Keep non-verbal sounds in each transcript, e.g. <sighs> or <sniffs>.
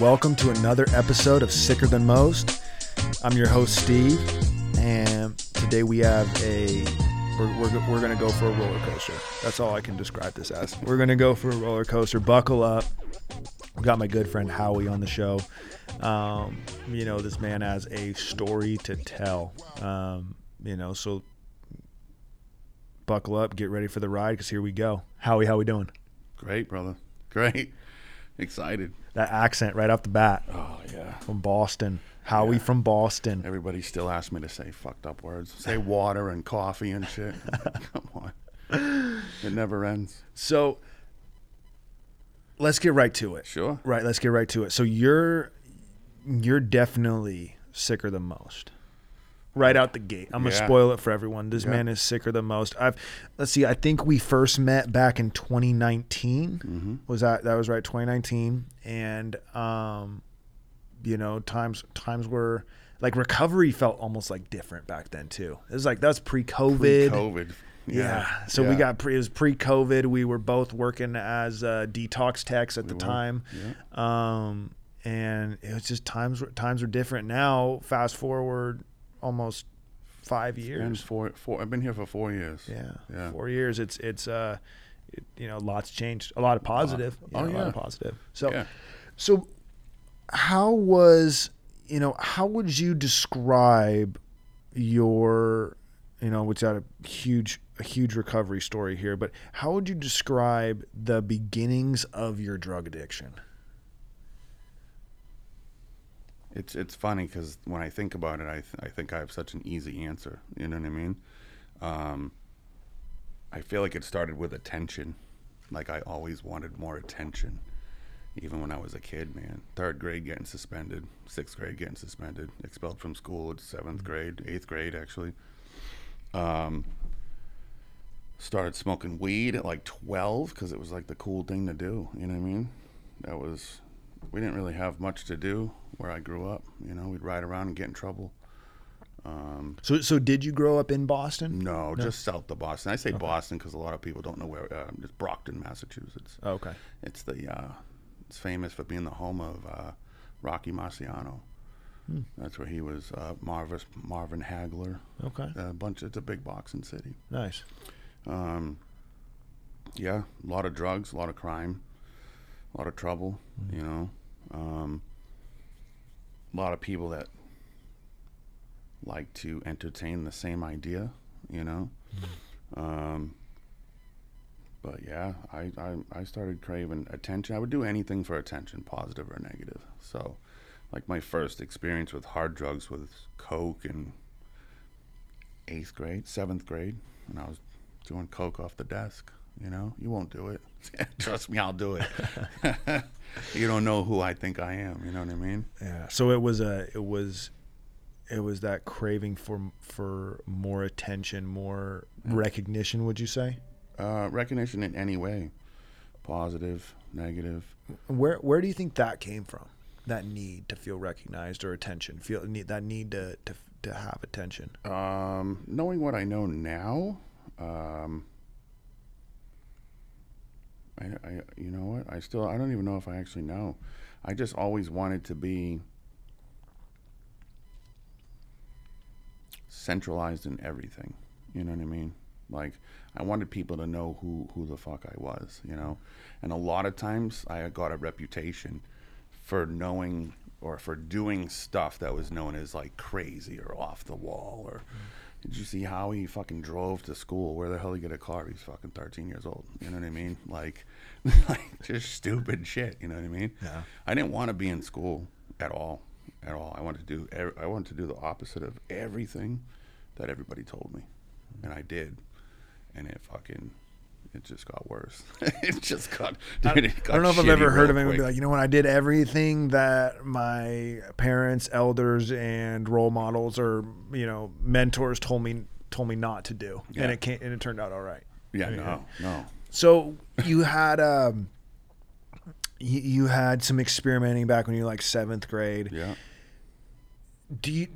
Welcome to another episode of Sicker Than Most. I'm your host Steve, and today we have a we're, we're, we're gonna go for a roller coaster. That's all I can describe this as. We're gonna go for a roller coaster. Buckle up. We got my good friend Howie on the show. Um, you know, this man has a story to tell. Um, you know, so buckle up, get ready for the ride, because here we go. Howie, how we doing? Great, brother. Great. <laughs> Excited. That accent right off the bat Oh yeah. from Boston. Howie Yeah. from Boston. Everybody still asks me to say fucked up words. Say water and coffee and shit. <laughs> Come on. It never ends. So let's get right to it. Sure. Right, let's get right to it. So you're you're definitely sicker than most. Right out the gate. I'm gonna Yeah. spoil it for everyone. This Yeah. man is sicker than most. I've let's see, I think we first met back in 2019. Mm-hmm. Was that that was right, 2019. And um you know, times times were like recovery felt almost like different back then too. It was like that's pre-COVID. Pre-COVID. Yeah. So we got pre, it was pre-COVID. We were both working as uh, detox techs at the were, time, um, and it was just times were- times were different. Now, fast forward almost five years. four, four, I've been here for four years. Yeah, Yeah. four years. It's it's uh, it, you know, lots changed. A lot of positive. you Oh, know, a lot yeah. of positive. So, Yeah. so how was you know how would you describe your you know which had a huge a huge recovery story here but how would you describe the beginnings of your drug addiction It's it's funny because when I think about it, I th- I think I have such an easy answer. You know what I mean? Um, I feel like it started with attention. Like I always wanted more attention, even when I was a kid. Man, third grade getting suspended, sixth grade getting suspended, expelled from school at seventh grade, eighth grade actually. Um, started smoking weed at like twelve because it was like the cool thing to do. You know what I mean? That was we didn't really have much to do where I grew up. You know, we'd ride around and get in trouble. Um, so so did you grow up in boston no, just south of Boston. I say Boston because a lot of people don't know where. Uh, it's Brockton, Massachusetts. Oh, okay It's the uh, it's famous for being the home of uh, Rocky Marciano. Hmm. That's where he was. Uh, Marvis, Marvin Hagler. okay A bunch. It's a big boxing city. nice Um, yeah, a lot of drugs, a lot of crime, a lot of trouble. You know, um, a lot of people that like to entertain the same idea. You know, um, but yeah, I, I I started craving attention. I would do anything for attention, positive or negative. So, like my first experience with hard drugs was coke in eighth grade, seventh grade, and I was doing coke off the desk. You know, you won't do it. <laughs> Trust me, I'll do it. <laughs> you don't know who I think I am. You know what I mean? yeah so it was a it was it was that craving for for more attention more recognition would you say Uh, recognition in any way, positive, negative. Where where do you think that came from? That need to feel recognized or attention, feel need that need to to, to have attention. Um, knowing what I know now, um, I, I, you know what? I still, I don't even know if I actually know. I just always wanted to be centralized in everything. You know what I mean? Like, I wanted people to know who, who the fuck I was, you know? And a lot of times I got a reputation for knowing or for doing stuff that was known as like crazy or off the wall or mm. Did you see how he fucking drove to school? Where the hell he get a car? He's fucking 13 years old. You know what i mean? Like <laughs> like just stupid shit. You know what i mean? Yeah. i didn't want to be in school at all at all. I wanted to do i wanted to do the opposite of everything that everybody told me. And i did. And it fucking it just got worse. <laughs> It just got dude, it I got don't know if I've ever heard of anyone be like, you know, when I did everything that my parents, elders, and role models or you know mentors told me told me not to do, Yeah. and it can't, and it turned out all right. yeah no no. So you had um, you, you had some experimenting back when you were like seventh grade. yeah Do you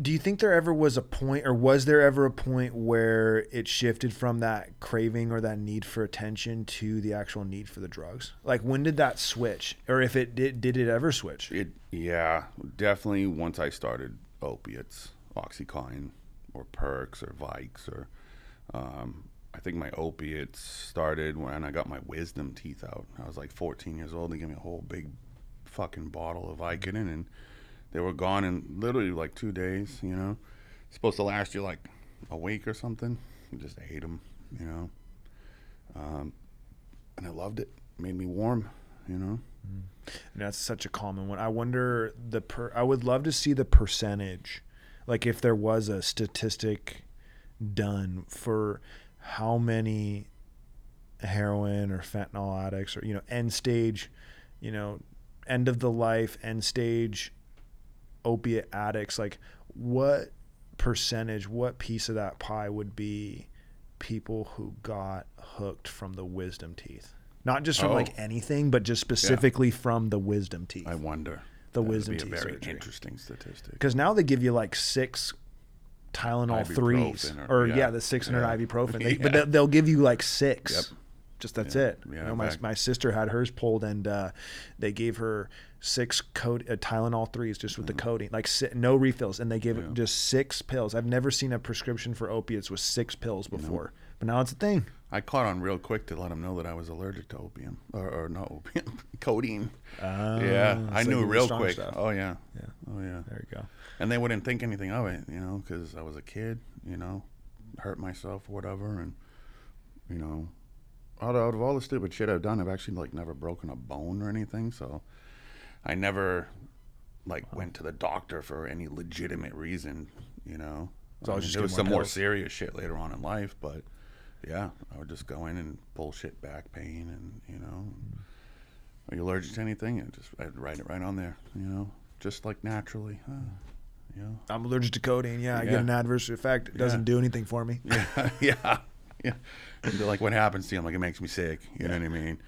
do you think there ever was a point, or was there ever a point where it shifted from that craving or that need for attention to the actual need for the drugs? Like when did that switch, or if it did, did it ever switch? It yeah, definitely once I started opiates, OxyContin or Perks or Vikes or um, I think my opiates started when I got my wisdom teeth out. I was like 14 years old. They gave me a whole big fucking bottle of Vicodin and they were gone in literally like two days, you know. supposed to last you like a week or something. I just ate them, you know. Um, and I loved it. Made me warm, you know. And that's such a common one. I wonder the per. I would love to see the percentage, like if there was a statistic done for how many heroin or fentanyl addicts or you know end stage, you know, end of the life end stage opiate addicts. Like what percentage, what piece of that pie would be people who got hooked from the wisdom teeth? Not just from Oh. like anything, but just specifically from the wisdom teeth. I wonder. The That would wisdom be a teeth very surgery. interesting statistic. Because now they give you like six Tylenol threes, or, or- yeah, yeah, the six hundred yeah. ibuprofen. They, <laughs> But Yeah. they'll, they'll give you like six. Yep. Just that's Yeah. it. You know, my my sister had hers pulled, and uh, they gave her six coat uh, Tylenol threes just with the coating, like si- no refills, and they gave it Mm-hmm. Yeah. just six pills. I've never seen a prescription for opiates with six pills before, but now it's a thing. I caught on real quick to let them know that I was allergic to opium or, or not opium, <laughs> codeine. yeah, Ah, I knew real quick. stuff. Oh yeah, Yeah. oh yeah. There you go. And they wouldn't think anything of it, you know, because I was a kid, you know, hurt myself or whatever, and you know, out of, out of all the stupid shit I've done, I've actually like never broken a bone or anything, so I never like went to the doctor for any legitimate reason, you know. Always I mean, just there get was some more serious shit later on in life, but yeah, I would just go in and bullshit back pain, and you know, are you allergic to anything? And just I'd write it right on there, you know, just like naturally, huh? know. I'm allergic to codeine. Yeah, I get an adverse effect. It doesn't Yeah. do anything for me. <laughs> Yeah, <laughs> yeah, yeah. Like, what happens to you? I'm like, it makes me sick. You know what I mean?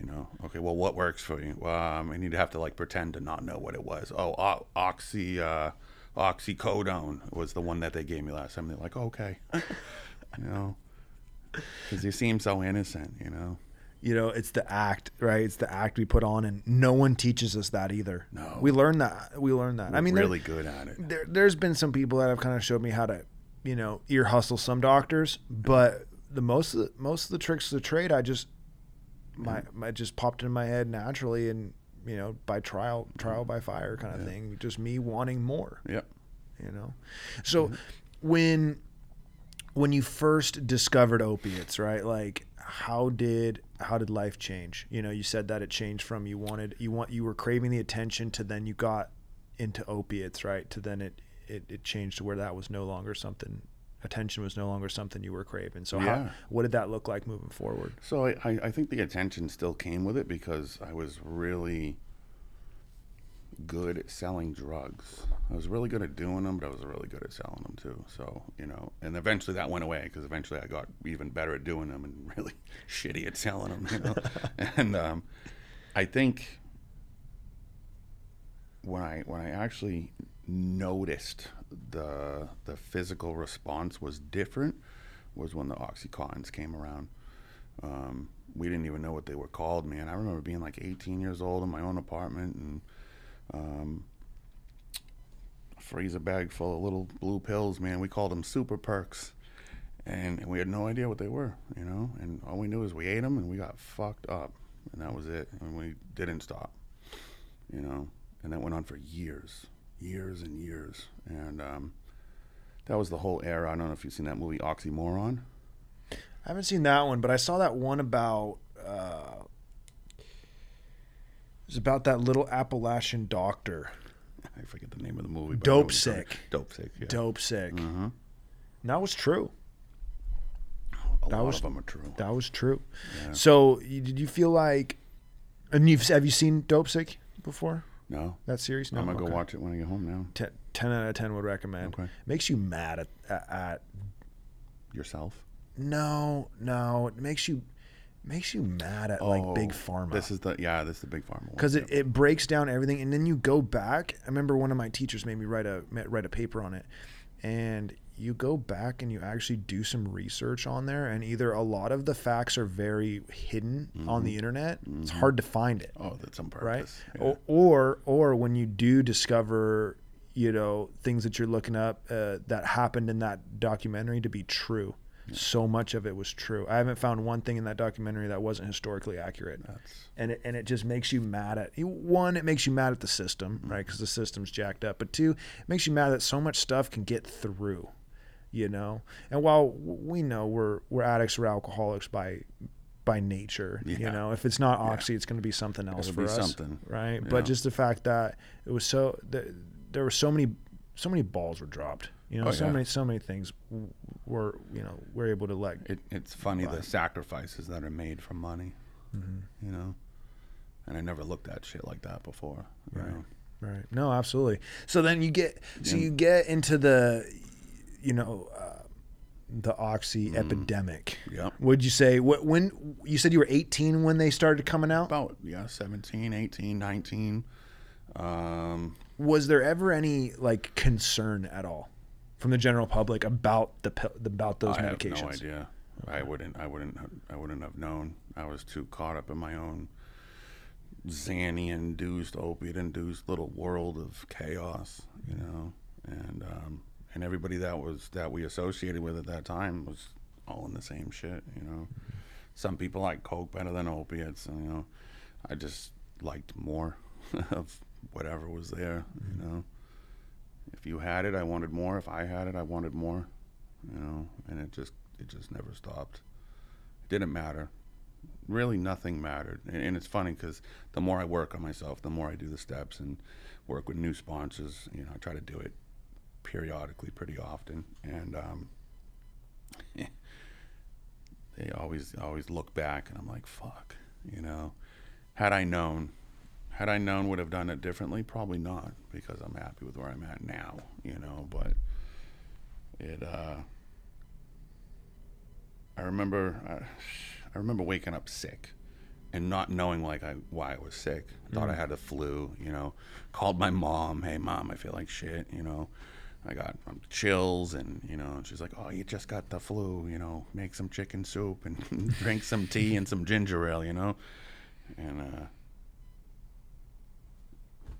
You know, okay, well, what works for you? Well, um, and you'd have to like pretend to not know what it was. Oh, o- oxy, uh, oxycodone was the one that they gave me last time. They're like, okay, you know, because you seem so innocent, you know. you know it's the act right it's the act we put on and no one teaches us that either No. we learn that we learn that i mean really good at it. there, there's been some people that have kind of showed me how to you know ear hustle some doctors but the most of the, most of the tricks of the trade i just my, mm. my just popped in my head naturally and you know by trial trial by fire kind of thing just me wanting more. Yep. you know? So mm-hmm. when when you first discovered opiates right like how did how did life change? You know you said that it changed from you wanted you want you were craving the attention to then you got into opiates right to then it it, it changed to where that was no longer something attention was no longer something you were craving so how, what did that look like moving forward So I, I, I think the attention still came with it because I was really good at selling drugs. I was really good at doing them, but I was really good at selling them too. So, you know, and eventually that went away because eventually I got even better at doing them and <laughs> really shitty at selling them, you know. <laughs> and um, I think when I when I actually noticed the the physical response was different was when the oxycontins came around. Um, we didn't even know what they were called, man. I remember being like 18 years old in my own apartment and um, a freezer bag full of little blue pills, man. We called them super perks. And we had no idea what they were, you know. And all we knew is we ate them and we got fucked up, and that was it. And we didn't stop, you know. And that went on for years, years and years. And um, that was the whole era. I don't know if you've seen that movie Oxymoron. I haven't seen that one, but I saw that one about. Uh, it was about that little Appalachian doctor, I forget the name of the movie. Dope talking- Sick. Dope sick. Yeah. dope sick. Mhm. That was true. A That lot was- of them are true. That was true. Yeah. So, you, did you feel like? And you've have you seen Dopesick before? No, That series? No. I'm gonna Okay. go watch it when I get home now. Ten, 10 out of ten would recommend. Okay. Makes you mad at, at, at Yourself. no no. It makes you makes you mad at like big Oh, pharma. This is the yeah, this is the big pharma. one, because it, it breaks down everything and then you go back i remember one of my teachers made me write a write a paper on it and you go back and you actually do some research on there and either a lot of the facts are very hidden on the internet it's hard to find it. Oh, that's on right. Yeah. or, or or when you do discover you know things that you're looking up uh, that happened in that documentary to be true. So much of it was true. I haven't found one thing in that documentary that wasn't historically accurate. That's and it, and it just makes you mad at one it makes you mad at the system Mm-hmm. right? Because the system's jacked up but two it makes you mad that so much stuff can get through you know and while we know we're we're addicts or alcoholics by by nature you know if it's not oxy it's going to be something else It'll for be us something. right Yeah. but just the fact that it was so th- there were so many so many balls were dropped you know Oh, so yeah. many so many things were you know we're able to let it, it's funny the sacrifices that are made for money. Mm-hmm. You know, and I never looked at shit like that before. You Right. know? Right. No, absolutely. So then you get so Yeah. you get into the you know uh, the oxy epidemic. Yep. Would you say what when you said you were 18 when they started coming out? About yeah, 17, 18, 19. Um, Was there ever any like concern at all from the general public about the about those I medications? have no idea. I wouldn't. I wouldn't. have- I wouldn't have known. I was too caught up in my own Xanny-induced, opiate-induced little world of chaos. You know, and um, and everybody that was that we associated with at that time was all in the same shit. You know, some people like coke better than opiates, and you know, I just liked more <laughs> of whatever was there. You know, if you had it, I wanted more. If I had it, I wanted more you know, and it just it just never stopped. It didn't matter. Really, nothing mattered. And, and it's funny because the more I work on myself, the more I do the steps and work with new sponsors. You know, I try to do it periodically, pretty often, and um, <laughs> they always always look back, and I'm like, fuck, you know, had I known. Had I known, would have done it differently. Probably not, because I'm happy with where I'm at now. You know, but it uh I remember I, I remember waking up sick and not knowing like I why I was sick. Thought I had the flu, you know. Called my mom, "Hey mom, I feel like shit," you know. I got um, chills and, you know, she's like, "Oh, you just got the flu, you know. Make some chicken soup and <laughs> drink some tea and some ginger ale, you know." And uh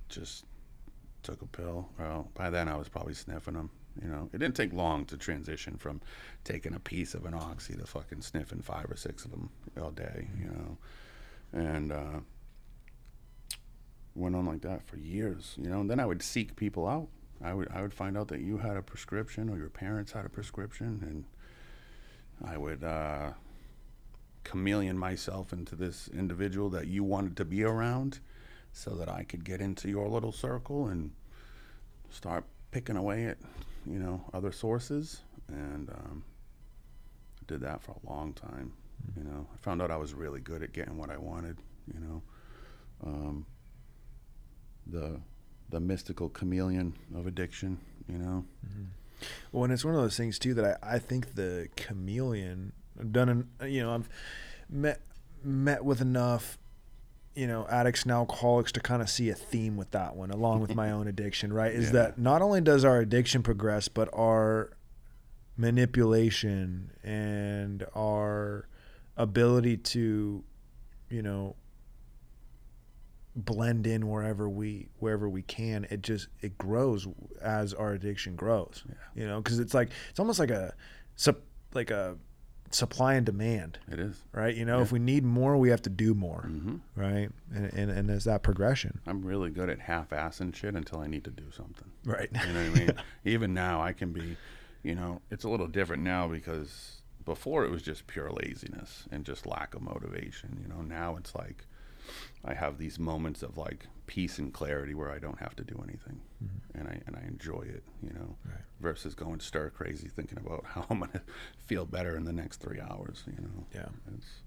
just took a pill. Well, by then I was probably sniffing them. You know, it didn't take long to transition from taking a piece of an oxy to fucking sniffing five or six of them all day. You know, and uh, went on like that for years. You know, and then I would seek people out. I would I would find out that you had a prescription or your parents had a prescription, and I would uh, chameleon myself into this individual that you wanted to be around so that I could get into your little circle and start picking away at, you know, other sources. And um, did that for a long time. You know, I found out I was really good at getting what I wanted. You know, um, the the mystical chameleon of addiction. You know, mm-hmm. Well, and it's one of those things too that I, I think the chameleon I've done an, you know I've met met with enough you know addicts and alcoholics to kind of see a theme with that one along with my <laughs> own addiction right is Yeah. that not only does our addiction progress but our manipulation and our ability to you know blend in wherever we wherever we can it just it grows as our addiction grows you know because it's like it's almost like a sup, like a supply and demand it is. right you know Yeah. if we need more we have to do more hmm right and, and and there's that progression I'm really good at half-assing shit until I need to do something. right You know what I <laughs> mean? Even now, I can be, you know, it's a little different now because before it was just pure laziness and just lack of motivation. You know, now it's like I have these moments of like peace and clarity where I don't have to do anything, and I and I enjoy it. You know, Right. versus going stir crazy thinking about <laughs> how I'm gonna feel better in the next three hours. You know, yeah it's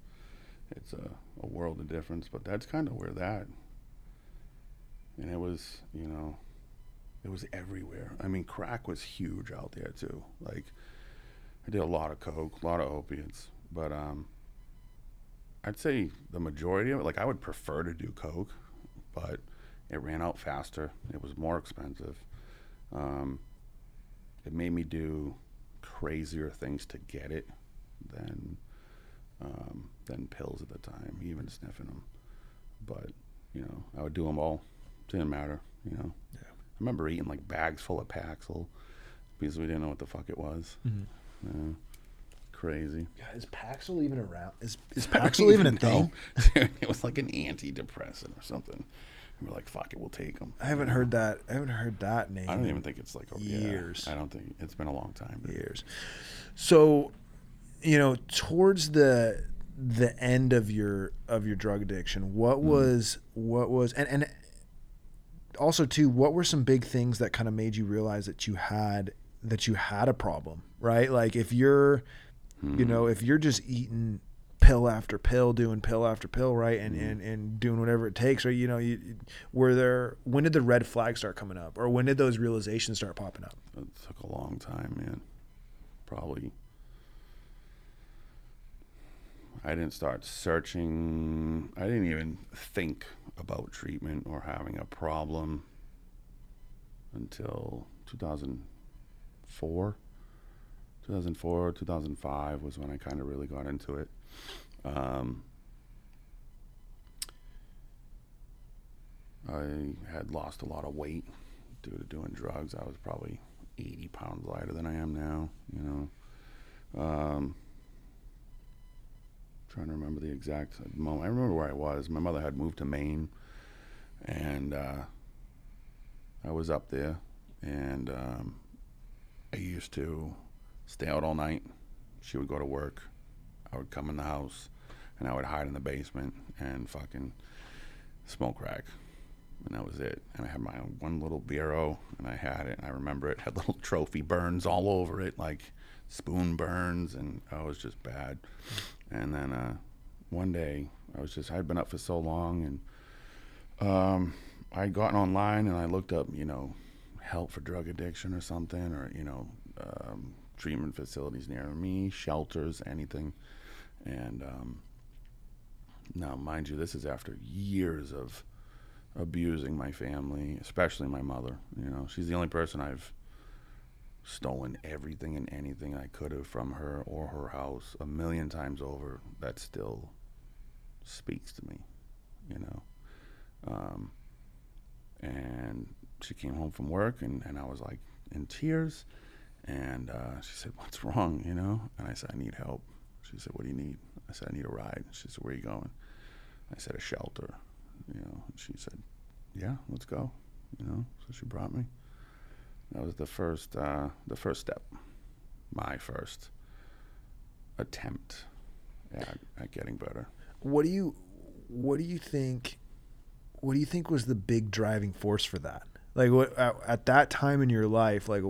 it's a, a world of difference, but that's kind of where that. And it was, you know, it was everywhere. I mean, crack was huge out there too. Like, I did a lot of coke, a lot of opiates, but um, I'd say the majority of it. Like I would prefer to do coke, but it ran out faster. It was more expensive. Um, it made me do crazier things to get it than um, than pills at the time, even sniffing them. But you know, I would do them all. Didn't matter. You know. Yeah. I remember eating like bags full of Paxil because we didn't know what the fuck it was. Yeah. Crazy. Yeah, is Paxil even around? Is is <laughs> Paxil even a thing? <laughs> It was like an antidepressant or something. And we're like, fuck it, we'll take them. I haven't heard that. I haven't heard that name. I don't even think it's like a, yeah, years. I don't think it's been a long time. years. So, you know, towards the the end of your of your drug addiction, what Mm-hmm. was what was and and also too, what were some big things that kind of made you realize that you had that you had a problem, right? Like if you're you Mm-hmm. know, if you're just eating pill after pill, doing pill after pill, right, and Mm-hmm. and, and doing whatever it takes, right? You know, you, were there? When did the red flag start coming up, or when did those realizations start popping up? It took a long time, man. Probably. I didn't start searching. I didn't even think about treatment or having a problem until 2004. 2004, 2005 was when I kind of really got into it. Um, I had lost a lot of weight due to doing drugs. I was probably 80 pounds lighter than I am now, you know. Um, trying to remember the exact moment. I remember where I was. My mother had moved to Maine, and uh, I was up there, and um, I used to stay out all night. She would go to work. I would come in the house, and I would hide in the basement and fucking smoke crack and that was it. And I had my one little bureau, and I had it. And I remember it had <laughs> little trophy burns all over it, like spoon burns, and I was just bad. And then uh, one day, I was just I'd been up for so long, and um, I'd gotten online and I looked up, you know, help for drug addiction or something, or you know, um, treatment facilities near me, shelters, anything. And um, now, mind you, this is after years of abusing my family, especially my mother. You know, she's the only person I've stolen everything and anything I could have from her or her house a million times over. That still speaks to me, you know. Um, and she came home from work, and, and I was like in tears. And uh, she said, What's wrong? You know? And I said, I need help. She said, What do you need? I said, I need a ride. She said, Where are you going? I said, A shelter you know and she said yeah let's go you know so she brought me that was the first uh, the first step my first attempt at, at getting better what do you what do you think what do you think was the big driving force for that like what at, at that time in your life like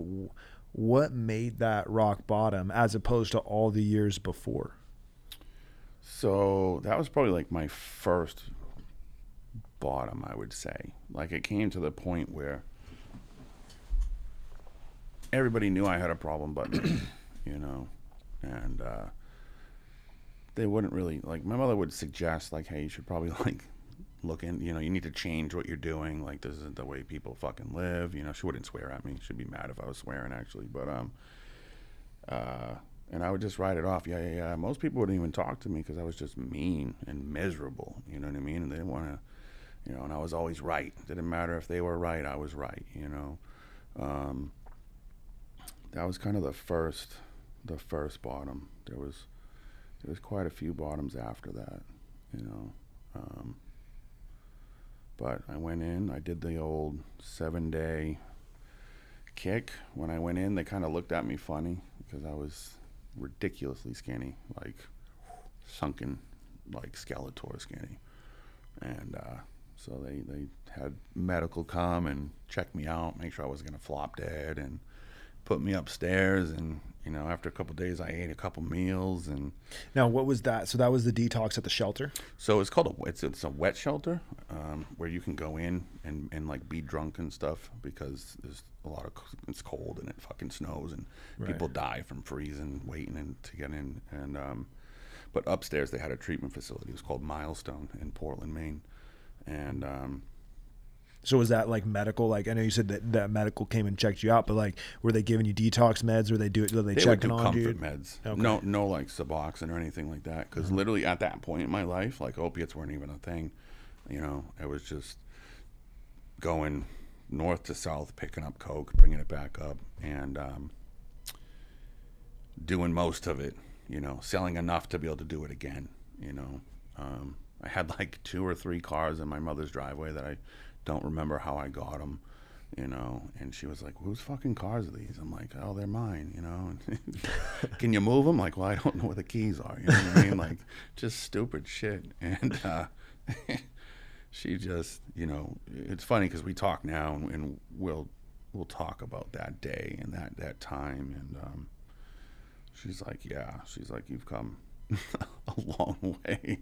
what made that rock bottom as opposed to all the years before? So that was probably like my first bottom i would say. Like it came to the point where everybody knew i had a problem but <clears throat> you know? And uh they wouldn't really like my mother would suggest like hey you should probably <laughs> like look in you know you need to change what you're doing like this isn't the way people fucking live you know she wouldn't swear at me she'd be mad if i was swearing actually but um uh and i would just write it off yeah yeah yeah most people wouldn't even talk to me because i was just mean and miserable you know what i mean and they didn't want to you know and i was always right didn't matter if they were right i was right you know um that was kind of the first the first bottom there was there was quite a few bottoms after that, you know. Um, but I went in, I did the old seven day kick. When I went in, they kind of looked at me funny because I was ridiculously skinny, like sunken, like Skeletor skinny. And uh, so they, they had medical come and check me out, make sure I wasn't going to flop dead, and put me upstairs. And, you know, after a couple of days, I ate a couple meals and now what was that so that was the detox at the shelter so it's called a it's it's a wet shelter um, where you can go in and, and like be drunk and stuff because there's a lot of it's cold and it fucking snows and Right. people die from freezing waiting in, to get in and um, But upstairs they had a treatment facility. It was called Milestone in Portland, Maine, and um, So was that like medical? Like I know you said that, that medical came and checked you out, but like were they giving you detox meds? Were they do? Were they, they would checking do on comfort you? meds. Okay. No, no, like Suboxone or anything like that. Because literally at that point in my life, like opiates weren't even a thing. You know, it was just going north to south, picking up coke, bringing it back up, and um, doing most of it. You know, selling enough to be able to do it again. You know, um, I had like two or three cars in my mother's driveway that I don't remember how I got them. You know, and she was like, "Whose fucking cars are these?" I'm like, "Oh, they're mine." You know, <laughs> can you move them? Like, well, I don't know where the keys are. You know what I mean? Like, <laughs> just stupid shit. And uh, <laughs> she just, you know, it's funny because we talk now and, and we'll we'll talk about that day and that that time and um, she's like, yeah, she's like, you've come a long way,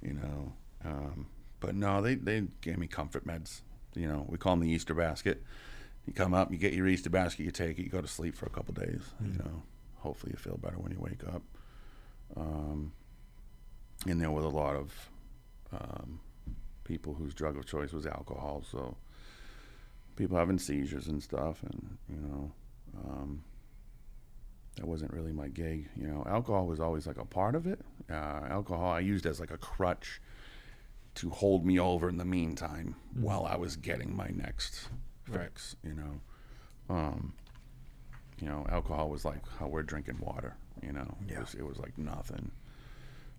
you know. Um, but no, they they gave me comfort meds. You know, we call them the Easter basket. You come up, you get your Easter basket, you take it, you go to sleep for a couple days. You know, hopefully you feel better when you wake up. Um, and there was a lot of um, people whose drug of choice was alcohol. So people having seizures and stuff, and you know, um, that wasn't really my gig. You know, alcohol was always like a part of it. Uh, alcohol I used as like a crutch to hold me over in the meantime while I was getting my next fix. You know, um, you know, alcohol was like how we're drinking water. You know, it, Yeah. was, it was like nothing.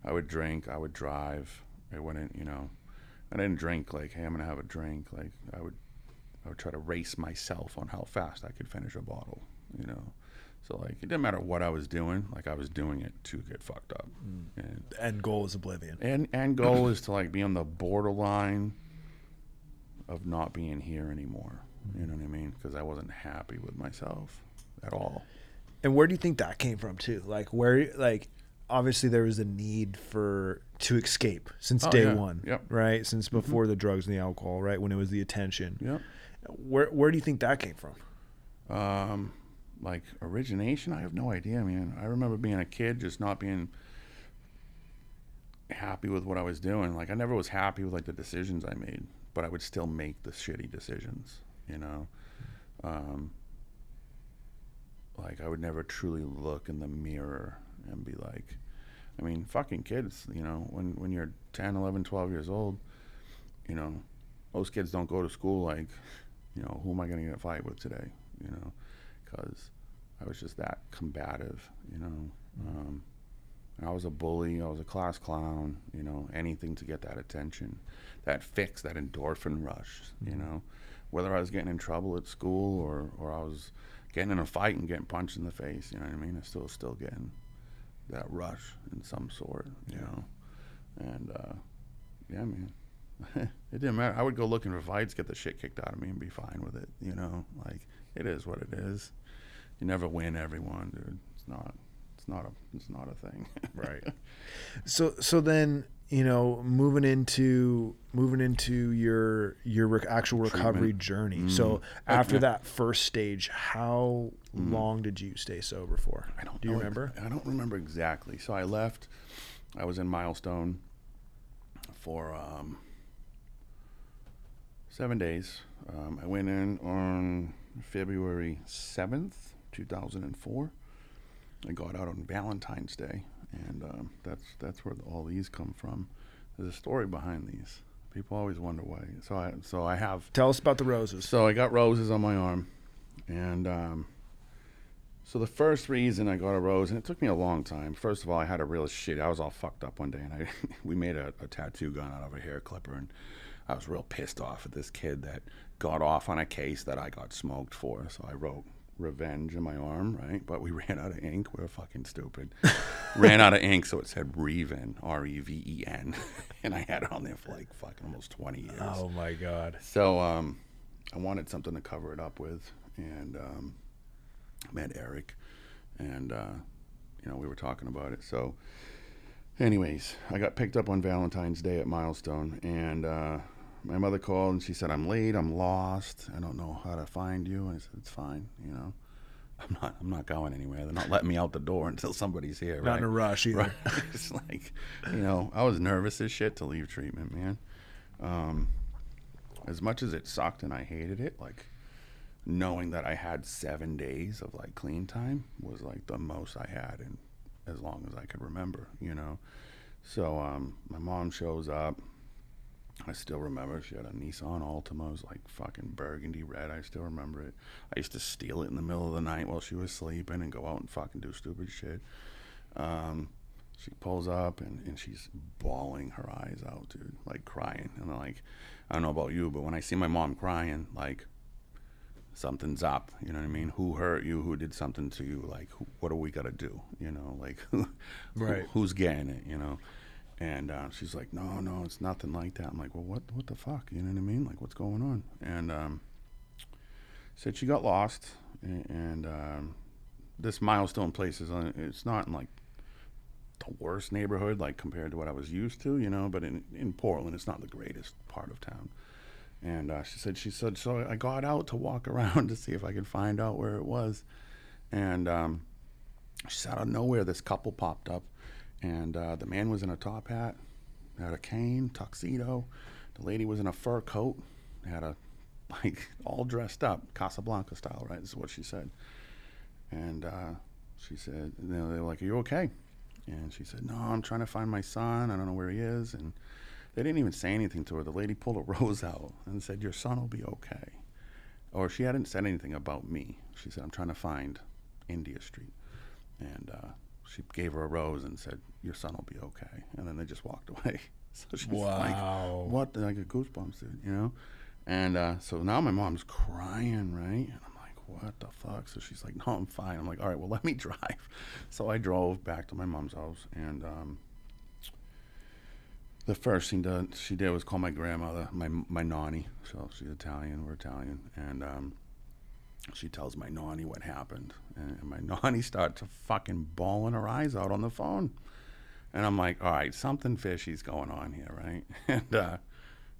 I would drink, I would drive. I wouldn't, you know, I didn't drink like, hey, I'm gonna have a drink. Like I would, I would try to race myself on how fast I could finish a bottle. You know, so like it didn't matter what I was doing. Like I was doing it to get fucked up. And The end goal is oblivion. and end goal is to like be on the borderline of not being here anymore. You know what I mean? Because I wasn't happy with myself at all. And where do you think that came from too? Like where like obviously there was a need for to escape since Oh, day yeah. one. Yep. Mm-hmm. Right? Since before the drugs and the alcohol, right? When it was the attention. Yeah. Where where do you think that came from? Um, like origination, I have no idea, man. I remember being a kid, just not being happy with what I was doing. Like I never was happy with like the decisions I made, but I would still make the shitty decisions. You know, um, like I would never truly look in the mirror and be like, I mean, fucking kids. You know, when when you're 10, 11, 12 years old, you know, most kids don't go to school like, you know, who am I going to get a fight with today? You know, because I was just that combative. You know, um, I was a bully. I was a class clown. You know, anything to get that attention, that fix, that endorphin rush. You know, whether I was getting in trouble at school or or I was getting in a fight and getting punched in the face. You know what I mean? I still still getting that rush in some sort. You Yeah. know, and uh, yeah, man. <laughs> it didn't matter. I would go looking for fights, get the shit kicked out of me, and be fine with it. You know, like it is what it is. You never win everyone, dude. It's not. It's not a. It's not a thing. <laughs> Right. So so then you know moving into moving into your your rec- actual recovery Treatment. journey. So Mm. after Yeah. that first stage, how long did you stay sober for? I don't. Do you know remember? I don't remember exactly. So I left. I was in Milestone for um, seven days. Um, I went in on February seventh, two thousand and four. I got out on Valentine's Day, and um, that's that's where all these come from. There's a story behind these. People always wonder why. So I so I have Tell us about the roses. so I got roses on my arm, and um, so the first reason I got a rose, and it took me a long time. First of all, I had a real shit. I was all fucked up one day, and I <laughs> we made a, a tattoo gun out of a hair clipper, and I was real pissed off at this kid that got off on a case that I got smoked for. So I wrote revenge in my arm, right? But we <laughs> ran out of ink. We were fucking stupid. ran out of ink, so it said Reven, R E V E N, <laughs> and I had it on there for like fucking almost twenty years. Oh my god. So um, I wanted something to cover it up with, and um, I met Eric, and uh, you know we were talking about it. So, anyways, I got picked up on Valentine's Day at Milestone, and uh, my mother called and she said, "I'm late. I'm lost. I don't know how to find you." And I said, "It's fine. You know, <laughs> I'm not I'm not going anywhere. They're not letting me out the door <laughs> until somebody's here. Not right? in a rush either. Right. <laughs> it's like, you know, I was nervous as shit to leave treatment, man. Um, as much as it sucked and I hated it, like knowing that I had seven days of like clean time was like the most I had in as long as I could remember, you know. So um, my mom shows up. I still remember she had a Nissan Altima. It was like fucking burgundy red. I still remember it. I used to steal it in the middle of the night while she was sleeping and go out and fucking do stupid shit. Um, she pulls up and, and she's bawling her eyes out, dude, like crying. And I'm like, I don't know about you, but when I see my mom crying, like something's up. You know what I mean? Who hurt you? Who did something to you? Like, who, what do we got to do? You know, like, <laughs> who, Right. who's getting it? You know? And uh, she's like, no, no, it's nothing like that. I'm like, well, what, what the fuck? You know what I mean? Like, what's going on? And um, said she got lost, and, and um, this milestone place is on. It's not in like the worst neighborhood, like compared to what I was used to, you know. But in in Portland, it's not the greatest part of town. And uh, she said, she said, so I got out to walk <laughs> around to see if I could find out where it was. And um, she said, out of nowhere, this couple popped up, and uh, the man was in a top hat, had a cane, tuxedo. The lady was in a fur coat, had a <laughs> like all dressed up, Casablanca style, right? This is what she said. And uh, she said, you know, they were like, "Are you okay?" And she said, "No, I'm trying to find my son. I don't know where he is." And they didn't even say anything to her. The lady pulled a <laughs> rose out and said, "Your son will be okay." Or she hadn't said anything about me. She said, "I'm trying to find India Street," and uh, she gave her a rose and said, "Your son will be okay." And then they just walked <laughs> away. So she's like, Wow. "What?" I get goosebumps, dude. You know. And uh, so now my mom's crying, right? And I'm like, "What the fuck?" So she's like, "No, I'm fine." I'm like, "All right, well, <laughs> let me drive." So I drove back to my mom's house, and um, the first thing that she did was call my grandmother, my my nanny. So she's Italian, we're Italian, and um, she tells my nanny what happened, and, my <laughs> nanny starts to fucking bawling her eyes out on the phone, and I'm like, all right, something fishy's going on here, right? <laughs> And uh,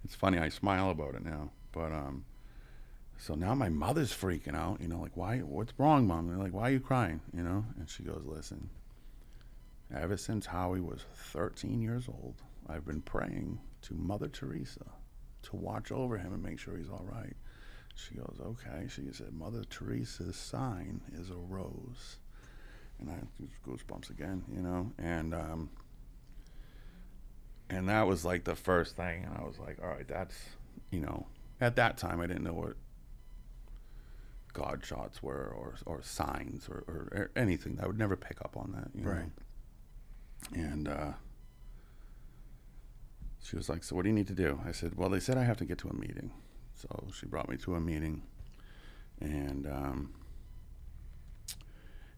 it's funny, I smile about it now, but um, so now my mother's freaking out, you know, like why? What's wrong, mom? They're like, why are you crying? You know, and she goes, listen. Ever since Howie was 13 years old, I've been praying to Mother Teresa to watch over him and make sure he's all right. She goes, okay. She said, Mother Teresa's sign is a rose. And I just goosebumps again, you know? And, um, and that was like the first thing. And I was like, all right, that's, you know, at that time I didn't know what God shots were or, or signs or, or, or anything. I would never pick up on that, you know? Right. And uh, she was like, So what do you need to do? I said, Well, they said I have to get to a meeting. So she brought me to a meeting. And um,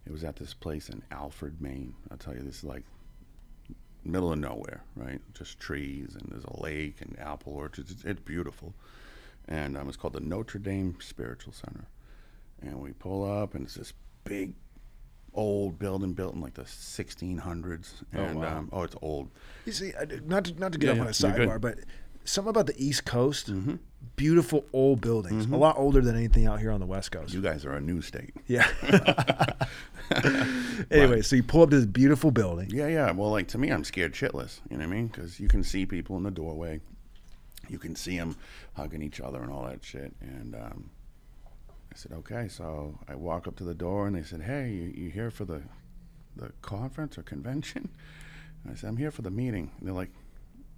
it was at this place in Alfred, Maine. I'll tell you, this is like middle of nowhere, right? Just trees, and there's a lake and apple orchards. It's, it's beautiful. And um, it's called the Notre Dame Spiritual Center. And we pull up, and it's this big old building built in like the 1600s. Oh, wow. um, oh, it's old. You see, I, not to, not to get Yeah, up yeah, on a sidebar, but something about the East Coast, Mhm. beautiful old buildings, a lot older than anything out here on the West Coast. You guys are a new state. yeah. <laughs> <laughs> anyway, so you pull up to this beautiful building. Yeah, yeah. Well, like to me, I'm scared shitless. You know what I mean? Because you can see people in the doorway, you can see them hugging each other and all that shit. And um, I said, okay. So I walk up to the door, and they said, hey, you, you here for the the conference or convention? And <laughs> I said, I'm here for the meeting. And they're like,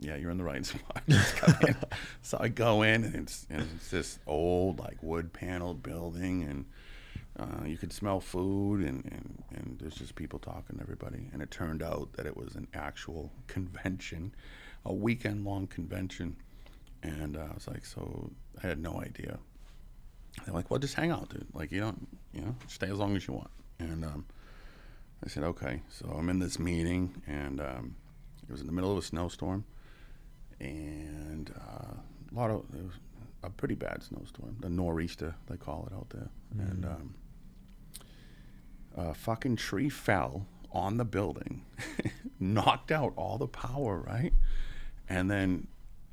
yeah, you're in the right <laughs> spot. Just come in. <laughs> so I go in, and it's and it's this old like wood paneled building, and uh, you could smell food, and, and and there's just people talking to everybody. And it turned out that it was an actual <laughs> convention, a weekend long convention. And uh, I was like, so I had no idea. They're like, well, just hang out, dude. Like you don't, you know, stay as long as you want. And um, I said, okay. So I'm in this meeting, and um, it was in the middle of a snowstorm, and uh, a lot of it was a pretty bad snowstorm, the nor'easter they call it out there, and um, a fucking tree fell on the building, <laughs> knocked out all the power, right, and then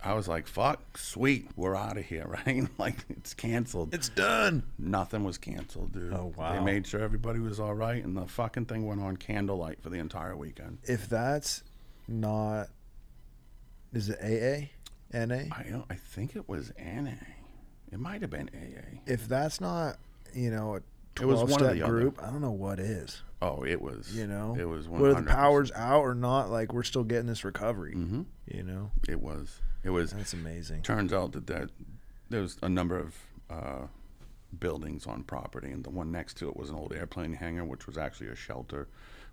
I was like, "Fuck, sweet, we're out of here," <laughs> right? like it's canceled. It's done. Nothing was canceled, dude. Oh, wow. They made sure everybody was all right, and the fucking thing went on candlelight for the entire weekend. If that's not, is it AA, NA? I don't. I think it was NA. It might have been AA. If that's not, you know, a It was one step the other. group, I don't know what is. Oh, it was. You know, it was. 100%. whether the power's out or not, like we're still getting this recovery. Mhm. You know, It was. It was. that's amazing. Turns out that, that there was a number of uh, buildings on property, and the one next to it was an old airplane hangar, which was actually a shelter,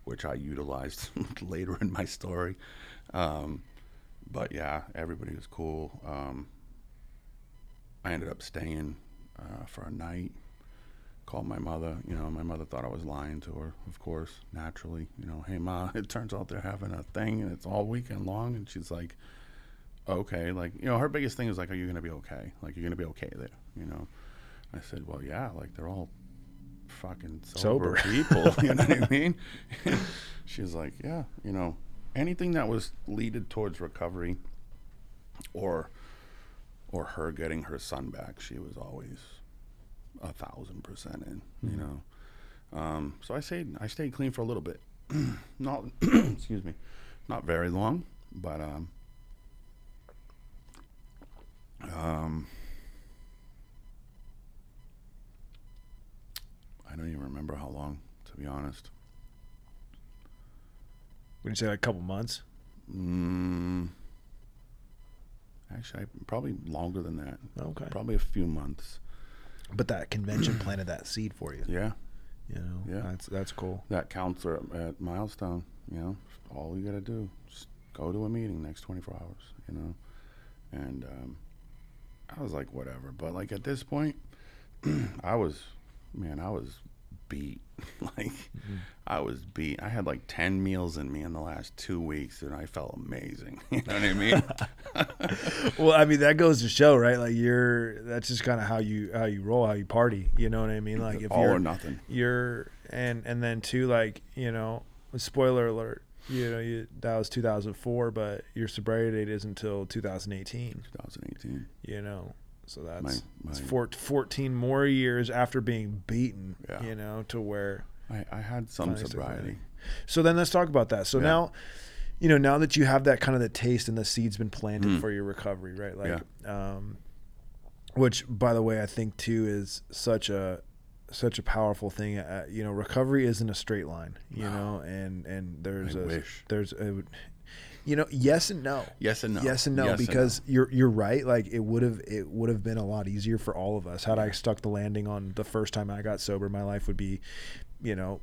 which I utilized <laughs> later in my story. Um, but yeah, everybody was cool. Um, I ended up staying uh, for a night. Called my mother. You know, my mother thought I was lying to her, of course, naturally. You know, hey, ma, <laughs> it turns out they're having a thing and it's all weekend long. And she's like, okay. Like, you know, her biggest thing is like, are you going to be okay? Like, you're going to be okay there, you know? I said, well, yeah, like they're all fucking sober, Sober. people. <laughs> you know what I <laughs> mean? She's like, yeah, you know, anything that was leaded towards recovery or or her getting her son back, she was always a thousand percent in, you know. Um, so I stayed I stayed clean for a little bit. <clears throat> not <clears throat> excuse me. Not very long, but um um I don't even remember how long, to be honest. Would you say like a couple months? Mm, actually, I, probably longer than that. Okay. Probably a few months. But that convention <clears throat> planted that seed for you. Yeah, You know, Yeah. that's that's cool. that counselor at, at Milestone. You know, all you got to do just go to a meeting next 24 hours. You know, and um, I was like, whatever. But like at this point, <clears throat> I was, man, I was beat. <laughs> like mm-hmm. I was beat. I had like 10 meals in me in the last two weeks, and I felt amazing. <laughs> you know what I mean? <laughs> Well, I mean that goes to show, right? Like you're that's just kind of how you how you roll, how you party. You know what I mean? Like if all you're or nothing. you're and and then too like you know spoiler alert you know you, that was 2004 but your sobriety date is until 2018 2018. you know so that's My- it's my- four, 14 more years after being beaten Yeah. you know to where I, I had some sobriety. so then let's talk about that so Yeah. now you know now that you have that kind of the taste and the seeds been planted Mm. for your recovery right like um which by the way i think too is such a such a powerful thing uh, you know recovery isn't a straight line you know and and there's I a wish. there's a you know yes and no Yes and no. yes and no Yes and because you're you're right like it would have it would have been a lot easier for all of us had i stuck the landing on the first time i got sober my life would be you know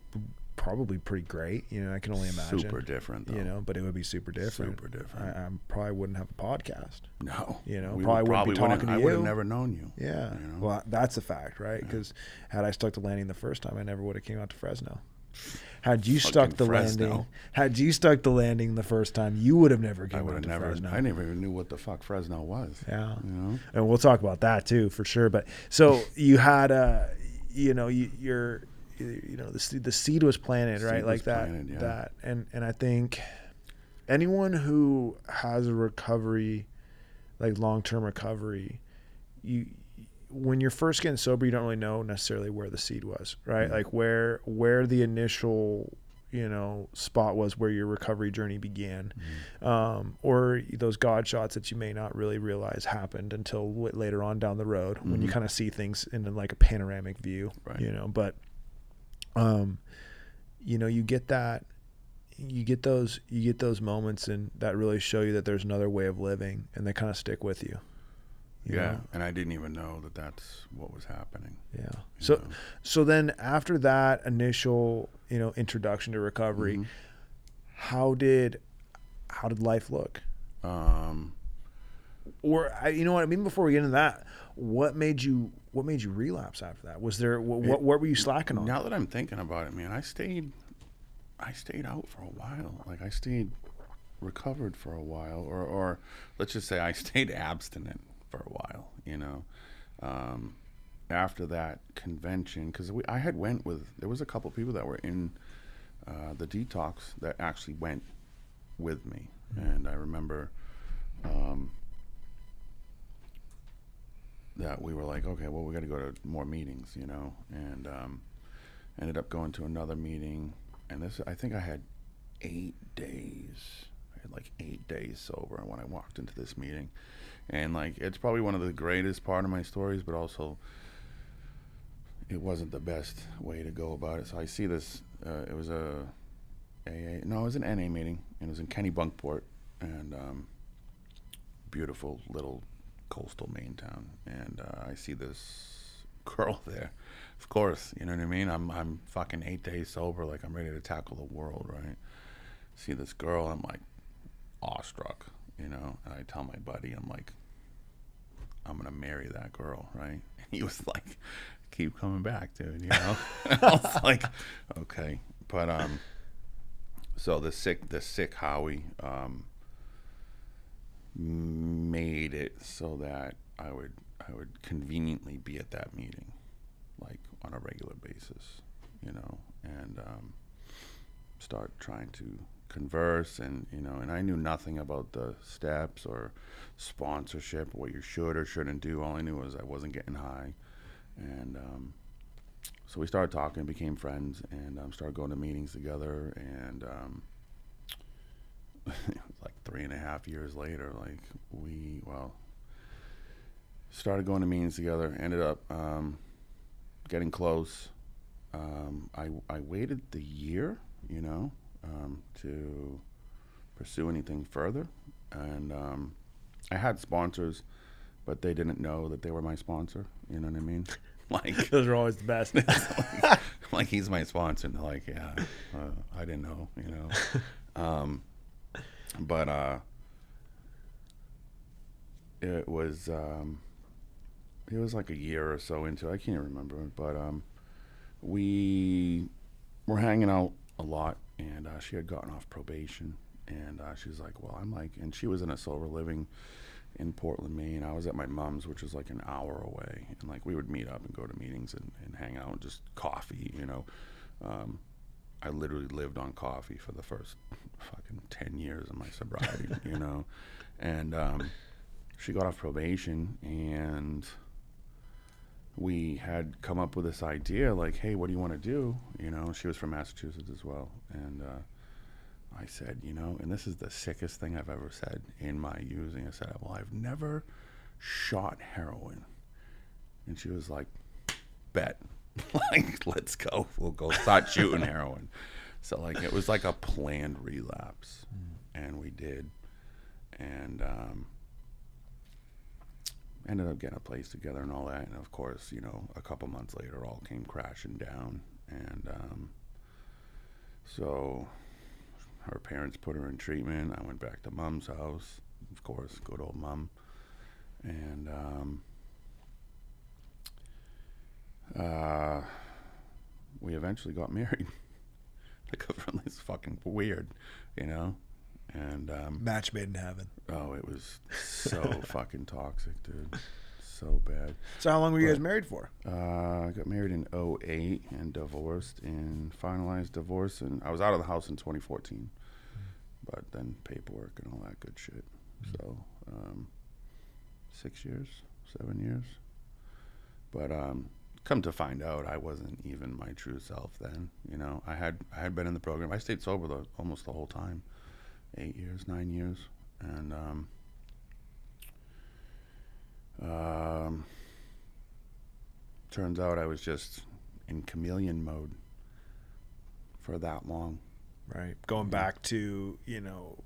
probably pretty great you know i can only imagine Super different, though. you know but it would be super different Super different. i, I probably wouldn't have a podcast No. You know, We probably would- wouldn't be talking to you. I would have never known you. yeah You know? well that's a fact right because had i stuck the landing the first time i never would have came out to fresno had you stuck the Fresno. landing had you stuck the landing the first time you would have never I would have never. fresno I never even knew what the fuck Fresno was. yeah You know. and we'll talk about that too for sure. But so you had uh you know you, you're you know the seed, the seed was planted Seed right was like that yeah. that and and I think anyone who has a recovery like long term recovery you when you're first getting sober you don't really know necessarily where the seed was right Mhm. like where where the initial you know spot was where your recovery journey began Mm-hmm. um, or those god shots that you may not really realize happened until later on down the road when you Mhm. kind of see things in like a panoramic view Right. you know but um you know you get that you get those you get those moments and that really show you that there's another way of living and they kind of stick with you Yeah. know? And I didn't even know that that's what was happening. yeah so know. so then after that initial you know introduction to recovery Mhm. how did how did life look Um. or I, you know what I mean. Before we get into that, what made you what made you relapse after that? Was there what what, what were you slacking on? Now that I'm thinking about it, man, I stayed, I stayed out for a while. Like I stayed recovered for a while, or or let's just say I <laughs> stayed abstinent for a while. You know, um, after that convention, because I had went with there was a couple people that were in uh, the detox that actually went with me, and I remember. Um, that we were like, okay, well, we got to go to more meetings, you know, and um, ended up going to another meeting, and this I think I had eight days. I had like eight days sober when I walked into this meeting, and like it's probably one of the greatest part of my stories, but also it wasn't the best way to go about it. So I see this. Uh, it was a AA. No, it was an NA meeting, and it was in Kennebunkport, and um, beautiful little coastal Maine town. And uh, I see this girl <laughs> there. Of course, you know what I mean. I'm I'm fucking eight days sober, like I'm ready to tackle the world, right? See this girl, I'm like awestruck, you know. And I tell my buddy, I'm like, I'm gonna marry that girl, right? <laughs> And he was like, keep coming back, dude. You know. <laughs> I was like, okay, but um, so the sick, the sick Howie um made it so that I would I would conveniently be at that meeting, like on a regular basis, you know, and um, start trying to converse and you know and I knew nothing about the steps or sponsorship what you should or shouldn't do all I knew was I wasn't getting high and um, so we started talking became friends and um, started going to meetings together and um, <laughs> like three and a half years later, like we well started going to meetings together. Ended up um, getting close. Um, I I waited the year, you know, um, to pursue anything further, and um, I had sponsors, but they didn't know that they were my sponsor. You know what I mean? <laughs> Like <laughs> Those are always the best. like, <laughs> like he's my sponsor. And they're like, yeah, uh, I didn't know, you know. Um, but uh, it was um, it was like a year or so into. I can't remember, but um, we were hanging out a lot, and uh, she had gotten off probation, and uh, she was like, "Well, I'm like," and she was in a sober living in Portland, Maine. I was at my mom's, which was like an hour away, and like we would meet up and go to meetings and, and hang out and just coffee, you know. Um, I literally lived on coffee for the first fucking ten years of my sobriety, you know, <laughs> and um, she got off probation, and we had come up with this idea, like, hey, what do you want to do? You know, she was from Massachusetts as well, and uh, I said, you know, and this is the sickest thing I've ever said in my using. I said, well, I've never shot heroin, and she was like, bet. <laughs> like, let's go. We'll go start shooting <laughs> heroin. So like it was like a planned relapse, and we did, and um, ended up getting a place together and all that. And of course, you know, a couple months later, all came crashing down, and um, so her parents put her in treatment. I went back to mom's house, of course, good old mom, and um, uh, we eventually got <laughs> married. like <laughs> it's fucking weird, you know. And um, Match made in heaven. oh, it was so <laughs> fucking toxic, dude. So bad. So how long were you guys married for? Uh, I got married in 08 and divorced and finalized divorce. And I was out of the house in 2014. But then paperwork and all that good shit. So, um, six years, seven years. But um, come to find out, I wasn't even my true self then. You know, I had I had been in the program. I stayed sober the, almost the whole time, eight years, nine years, and um, um, turns out I was just in chameleon mode for that long. Right. Going back to, you know,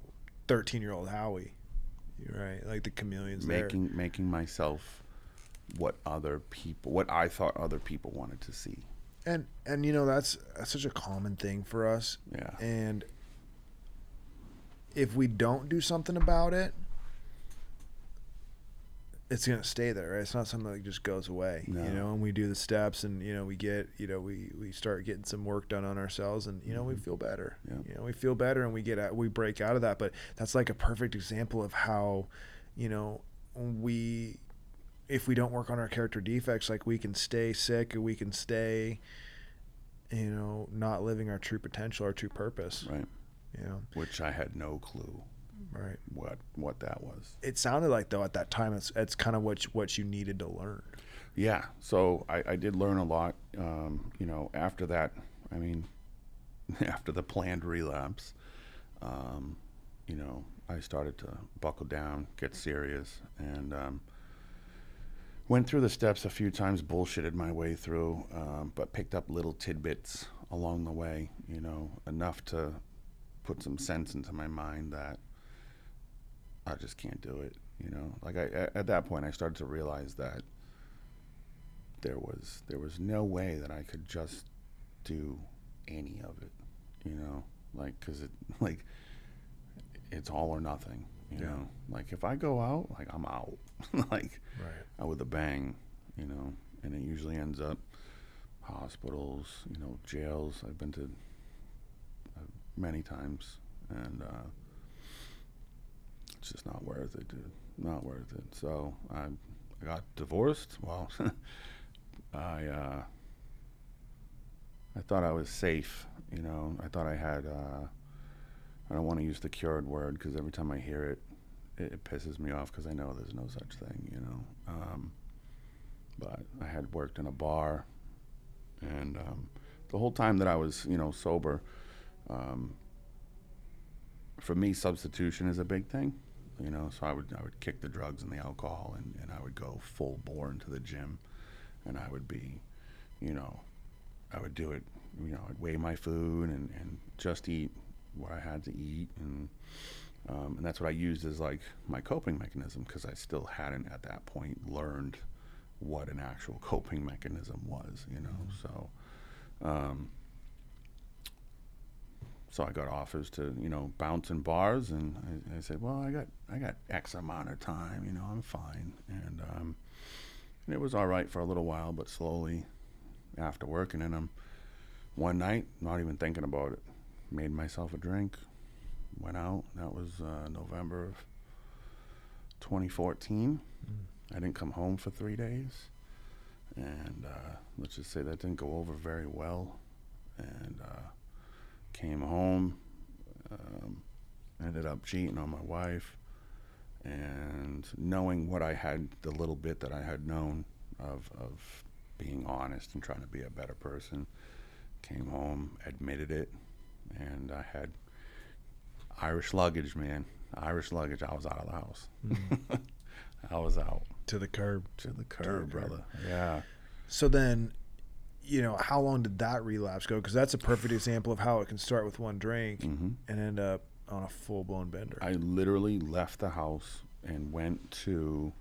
13 year old Howie. Right. Like the chameleons there. making making myself what other people what I thought other people wanted to see. And, and, you know, that's, that's such a common thing for us. Yeah. And if we don't do something about it, it's gonna stay there, right? It's not something that just goes away, No. you know. And we do the steps, and you know, we get, you know, we we start getting some work done on ourselves, and you know, we mm-hmm. feel better. Yeah. You know, we feel better, and we get out, we break out of that. But that's like a perfect example of how, you know, we, if we don't work on our character defects, like we can stay sick, or we can stay, you know, not living our true potential, our true purpose. Right. Know. Which I had no clue Right. what what that was. It sounded like though at that time it's it's kind of what you- what you needed to learn. Yeah, so I, I did learn a lot. Um, you know, after that, I mean, <laughs> after the planned relapse, um, you know, I started to buckle down, get serious, and um, went through the steps a few times, bullshitted my way through, um, but picked up little tidbits along the way. You know, enough to put some sense into my mind that I just can't do it. You know, like I at that point, I started to realize that there was there was no way that I could just do any of it, you know, like because it <laughs> like it's all or nothing, you Yeah. know. Like if I go out, like I'm out, <laughs> like Right. out with a bang, you know, and it usually ends up hospitals, you know, jails. I've been to many times, and uh, it's just not worth it, dude. Not worth it. So I, I got divorced. Well, <laughs> I, uh, I thought I was safe. You know, I thought I had. Uh, I don't want to use the cured word because every time I hear it, it, it pisses me off because I know there's no such thing. You know. Um, but I had worked in a bar, and um, the whole time that I was, you know, sober, um, for me, substitution is a big thing. You know, so I would I would kick the drugs and the alcohol, and, and I would go full bore into the gym, and I would be, you know, I would do it. You know, I'd weigh my food and, and just eat what I had to eat, and um, and that's what I used as like my coping mechanism because I still hadn't at that point learned what an actual <laughs> coping mechanism was. You know, so. Um, so I got offers to you know bounce in bars, and I, I said, well, I got I got X amount of time, you know, I'm fine, and um, and it was all right for a little while, but slowly, after working in them, one night, not even thinking about it, made myself a drink, went out. That was uh, November of 2014. I didn't come home for three days, and uh, let's just say that didn't go over very well, and. Uh, came home, um, ended up cheating on my wife, and knowing what I had, the little bit that I had known of of being honest and trying to be a better person, came home, admitted it, and I had Irish luggage, man. Irish luggage. I was out of the house. <laughs> I was out To the curb. to the curb, brother. Yeah. So then, you know, how long did that relapse go? Because that's a perfect example of how it can start with one drink hmm and end up on a full blown bender. I literally left the house and went to.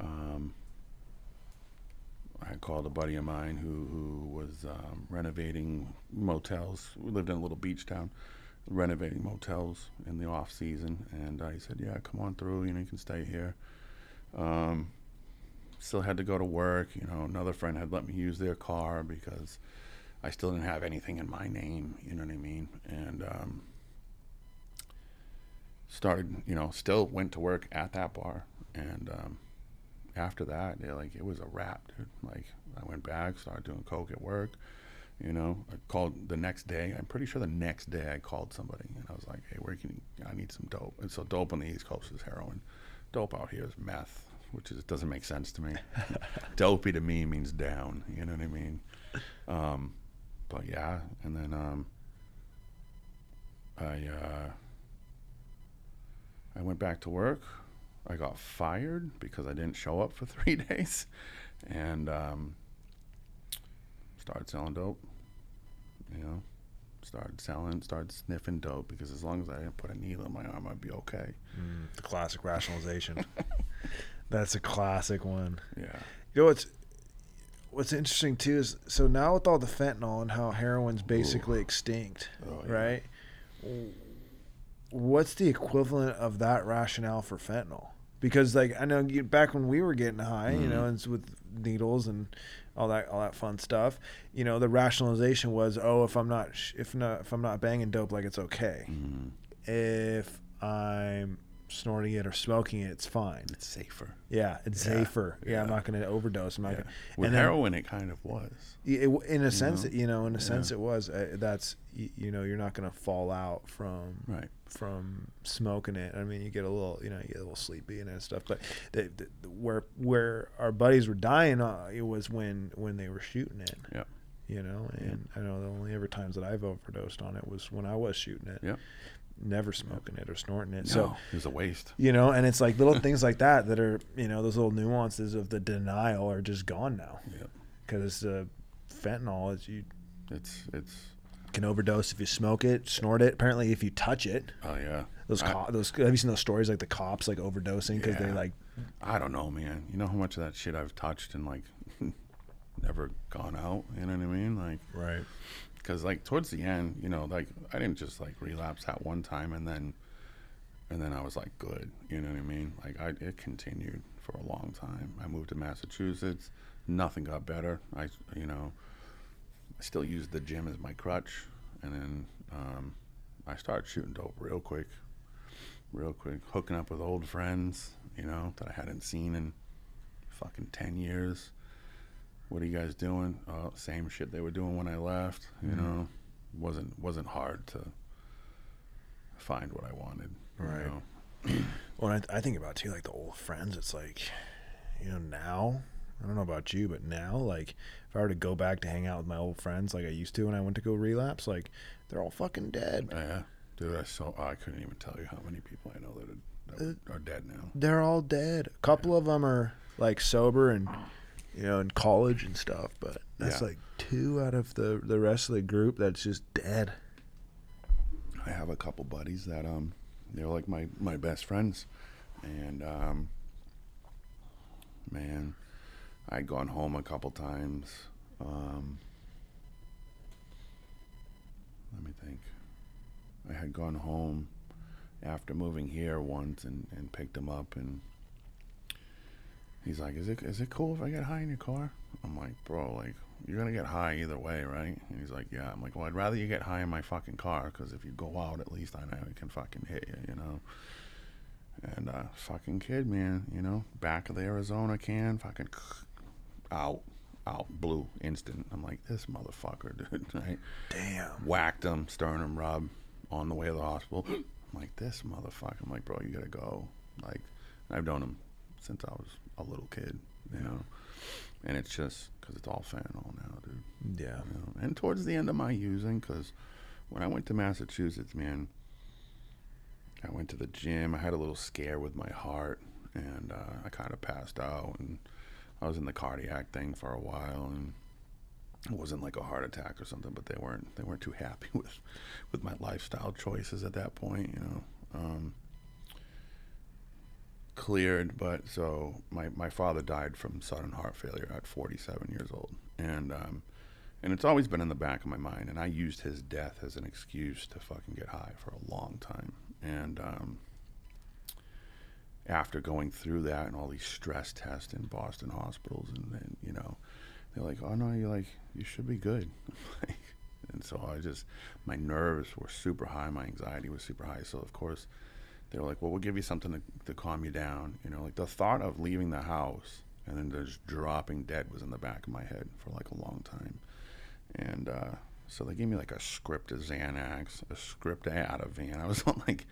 Um, I called a buddy of mine who who was um, renovating motels. We lived in a little beach town, renovating motels in the off season, and I said, "Yeah, come on through. You know, you can stay here." Um, still had to go to work. You know, another friend had let me use their car because I still didn't have anything in my name. You know what I mean? And um, started, you know, still went to work at that bar, and um, after that, yeah, like it was a wrap, dude. Like I went back, started doing coke at work. You know, I called the next day. I'm pretty sure the next day I called somebody, and I was like, "Hey, where can you, I need some dope?" And so dope on the East Coast is heroin. Dope out here is meth, which is doesn't make sense to me. <laughs> Dopey to me means down. You know what I mean? Um, but yeah, and then um, I uh, I went back to work. I got fired because I didn't show up for <laughs> three days, and um, started selling dope. You know, started selling, started sniffing dope because as long as I didn't put a needle in my arm, I'd be okay. Mm, the classic rationalization. <laughs> that's a classic one. Yeah. You know what's what's interesting too is so now with all the fentanyl and how heroin's basically extinct, Oh, yeah. right? What's the equivalent of that rationale for fentanyl? Because like I know you, back when we were getting high, you know, Mhm. and it's with needles and all that all that fun stuff, you know, the rationalization was, oh, if I'm not if not if I'm not banging dope, like it's okay. Mm, If I'm snorting it or smoking it, it's fine. It's safer. Yeah, it's Yeah, safer. Yeah, I'm not going to overdose. I'm not Yeah. gonna, With and then- heroin, it kind of was. it, in a sense, know? you know, in a Yeah. sense, it was. Uh, that's you, you know, you're not going to fall out from Right. from smoking it. I mean, you get a little, you know, you get a little sleepy and that stuff. But the, the, where where our buddies were dying, uh, it was when when they were shooting it. Yep. You know, and I know the only ever times that I've overdosed on it was when I was shooting it. Yep. Never smoking it or snorting it. No, So it was a waste. you know, and it's like little <laughs> things like that that are, you know, those little nuances of the denial are just gone now Yep. because uh, fentanyl is you It's it's. can overdose if you smoke it, snort it. Apparently, if you touch it, Oh yeah. those I- those have you seen those stories like the cops like overdosing because they Yeah. like I don't know, man. You know how much of that shit I've touched and like <laughs> never gone out. You know what I mean? Like, right because like towards the end, you know, like I didn't just like relapse that one time and then, and then I was like good. You know what I mean? Like I it continued for a long time. I moved to Massachusetts. Nothing got better. I you know, I still used the gym as my crutch, and then um, I started shooting dope real quick, real quick, hooking up with old friends. You know that I hadn't seen in fucking ten years. What are you guys doing? Oh, same shit they were doing when I left. You Mhm. know, wasn't wasn't hard to find what I wanted. you Right. know? <clears throat> Well, I, I think about too, like the old friends. It's like, you know, now I don't know about you, but now, like, if I were to go back to hang out with my old friends like I used to when I went to go relapse, like, they're all fucking dead. Yeah, dude. I saw. I couldn't even tell you how many people I know that are, that are dead now. They're all dead. A couple of them are like sober and you know in college and stuff, but that's Yeah. like two out of the the rest of the group that's just dead. I have a couple buddies that um they're like my my best friends, and um man, I'd gone home a couple times. Um, let me think. I had gone home after moving here once and, and picked him up and he's like, "Is it is it cool if I get high in your car?" I'm like, "Bro, like you're gonna get high either way, right?" And he's like, "Yeah." I'm like, "Well, I'd rather you get high in my fucking car because if you go out, at least I know I can fucking hit you, you know." And uh, fucking kid, man, you know, back of the Arizona can, fucking <sniffs> out, out, blue, instant. I'm like, this motherfucker, <laughs> dude. Right? Damn. Whacked him, sternum rub, on the way to the hospital. <gasps> I'm like, this motherfucker. I'm like, bro, you gotta go. Like, I've known him since I was a little kid, you know. And it's just because it's all fentanyl now, dude. Yeah. You know? And towards the end of my using, because when I went to Massachusetts, man, I went to the gym. I had a little scare with my heart, and uh, I kind of passed out, and I was in the cardiac thing for a while, and it wasn't like a heart attack or something, but they weren't they weren't too <laughs> happy with with my lifestyle choices at that point, you know. Um, cleared, but so my, my father died from sudden heart failure at 47 years old, and um, and it's always been in the back of my mind. And I used his death as an excuse to fucking get high for a long time. And um, after going through that and all these stress tests in Boston hospitals, and then you know, they're like, "Oh no, you're like you should be good." <laughs> and so I just my nerves were super high, my anxiety was super high. So of course they were like, "Well, we'll give you something to, to calm you down." You know, like the thought of leaving the house and then just dropping dead was in the back of my head for like a long time. And uh, so they gave me like a script of Xanax, a script of Ativan. I was <laughs> on like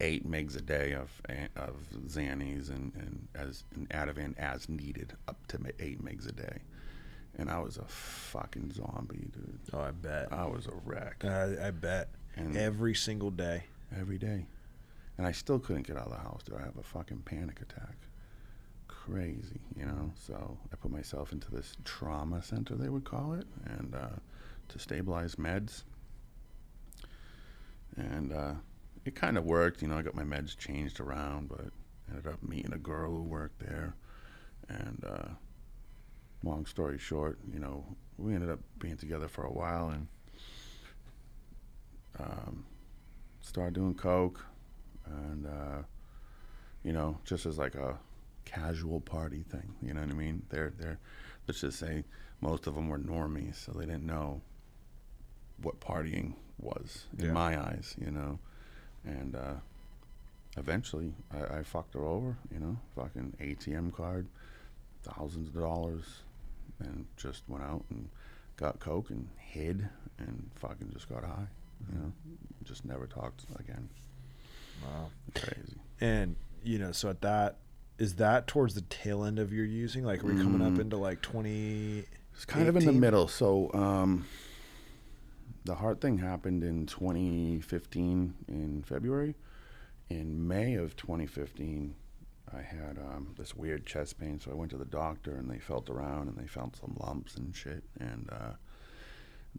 eight megs a day of of Xannies and, and as an Ativan as needed, up to eight megs a day. And I was a fucking zombie, dude. Oh, I bet. I was a wreck I, I bet. And- Every single day. every day. And I still couldn't get out of the house, dude. I have a fucking panic attack. Crazy, you know? So I put myself into this trauma center, they would call it, and uh, to stabilize meds. And uh, it kind of worked, you know. I got my meds changed around, but ended up meeting a girl who worked there. And uh, long story short, you know, we ended up being together for a while and um, started doing coke and uh, you know just as like a casual party thing you know what i mean they're they're let's just say most of them were normies so they didn't know what partying was in Yeah. my eyes you know and uh, eventually, I, I fucked her over. You know, fucking ATM card, thousands of dollars, and just went out and got coke and hid and fucking just got high. You know, just never talked again. Wow. Crazy. And you know, so at that is that towards the tail end of your using? Like, are we coming up Mm. into like twenty? It's kind of in the middle. So, um, the heart thing happened in 2015 in February. In May of 2015, I had um, this weird chest pain. So I went to the doctor and they felt around and they found some lumps and shit. And uh,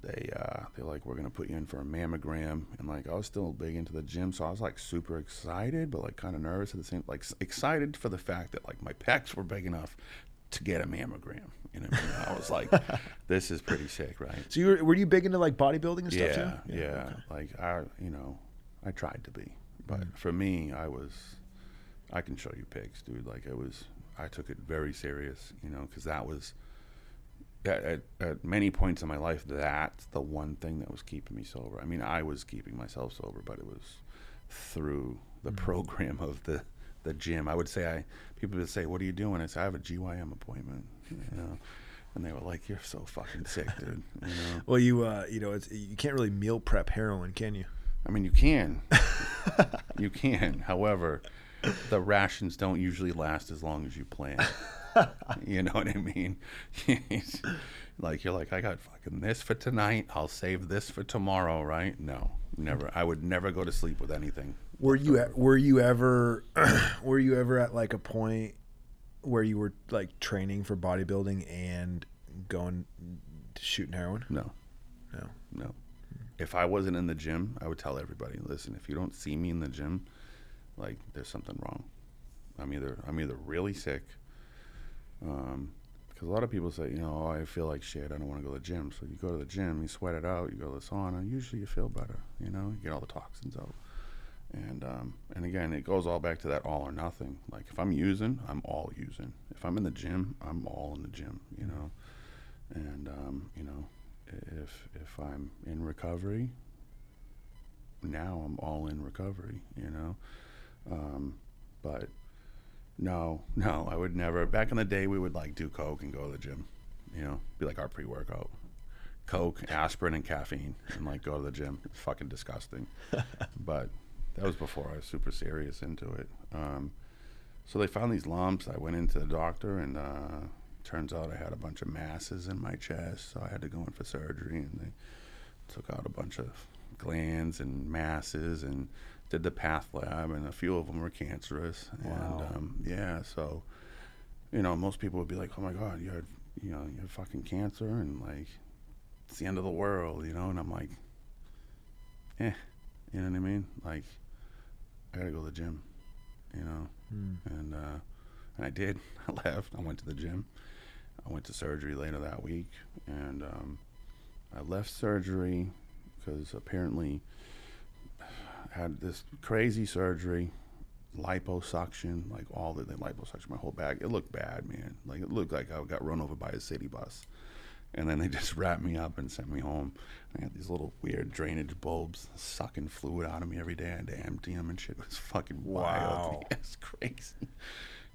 they uh, they're like, we're gonna put you in for a mammogram. And like, I was still big into the gym, so I was like super excited, but like kind of nervous at the same. Like excited for the fact that like my pecs were big enough to get a mammogram. You know, I, was like, <laughs> this is pretty sick, right? So you were, were you big into like bodybuilding and Yeah, stuff too? yeah. okay. Like I, you know, I tried to be, but Mm. for me, I was. I can show you pics, dude. Like it was. I took it very serious, you know, because that was. At, at, many points in my life, that's the one thing that was keeping me sober. I mean, I was keeping myself sober, but it was through the Mm. program of the the gym. I would say I people would say, "What are you doing?" I say, "I have a GYM appointment," you know, and they were like, "You're so fucking sick, dude." You know. <laughs> Well, you uh, you know, it's you can't really meal prep heroin, can you? I mean, you can. <laughs> you can. However, the rations don't usually last as long as you plan. <laughs> you know what I mean? <laughs> like you're like, I got fucking this for tonight. I'll save this for tomorrow, right? No, never. I would never go to sleep with anything. Were you e- were you ever <clears throat> were you ever at like a point where you were like training for bodybuilding and going shooting heroin? No, No. no. If I wasn't in the gym, I would tell everybody, listen, if you don't see me in the gym, like there's something wrong. I'm either I'm either really sick, um, because a lot of people say, you know, oh, I feel like shit. I don't want to go to the gym. So you go to the gym, you sweat it out, you go to the sauna. Usually you feel better. You know, you get all the toxins out. And um, and again, it goes all back to that all or nothing. Like if I'm using, I'm all using. If I'm in the gym, I'm all in the gym. You know, and um, you know, if if I'm in recovery, now I'm all in recovery. You know, um, but no, no, I would never. Back in the day, we would like do coke and go to the gym. You know, be like our pre-workout. Coke, aspirin, and caffeine, and like go to the gym. It's fucking disgusting. <laughs> but that was before I was super serious into it. Um, so they found these lumps. I went into the doctor, and uh, turns out I had a bunch of masses in my chest. So I had to go in for surgery, and they took out a bunch of glands and masses, and did the path lab, and a few of them were cancerous. Wow. And um, yeah, so you know, most people would be like, "Oh my God, you had you know you had fucking cancer," and like it's the end of the world, you know. And I'm like, eh, you know what I mean? Like, I gotta go to the gym, you know. Mm. And uh, and I did. <laughs> I left. I went to the gym. I went to surgery later that week, and um, I left surgery because apparently had this crazy surgery, liposuction, like all the, the liposuction, my whole back. It looked bad, man. Like it looked like I got run over by a city bus. And then they <laughs> just wrapped me up and sent me home. I had these little weird drainage bulbs sucking fluid out of me every day. I had to empty them and shit. <laughs> It was fucking Wow. wild. <laughs> It's crazy.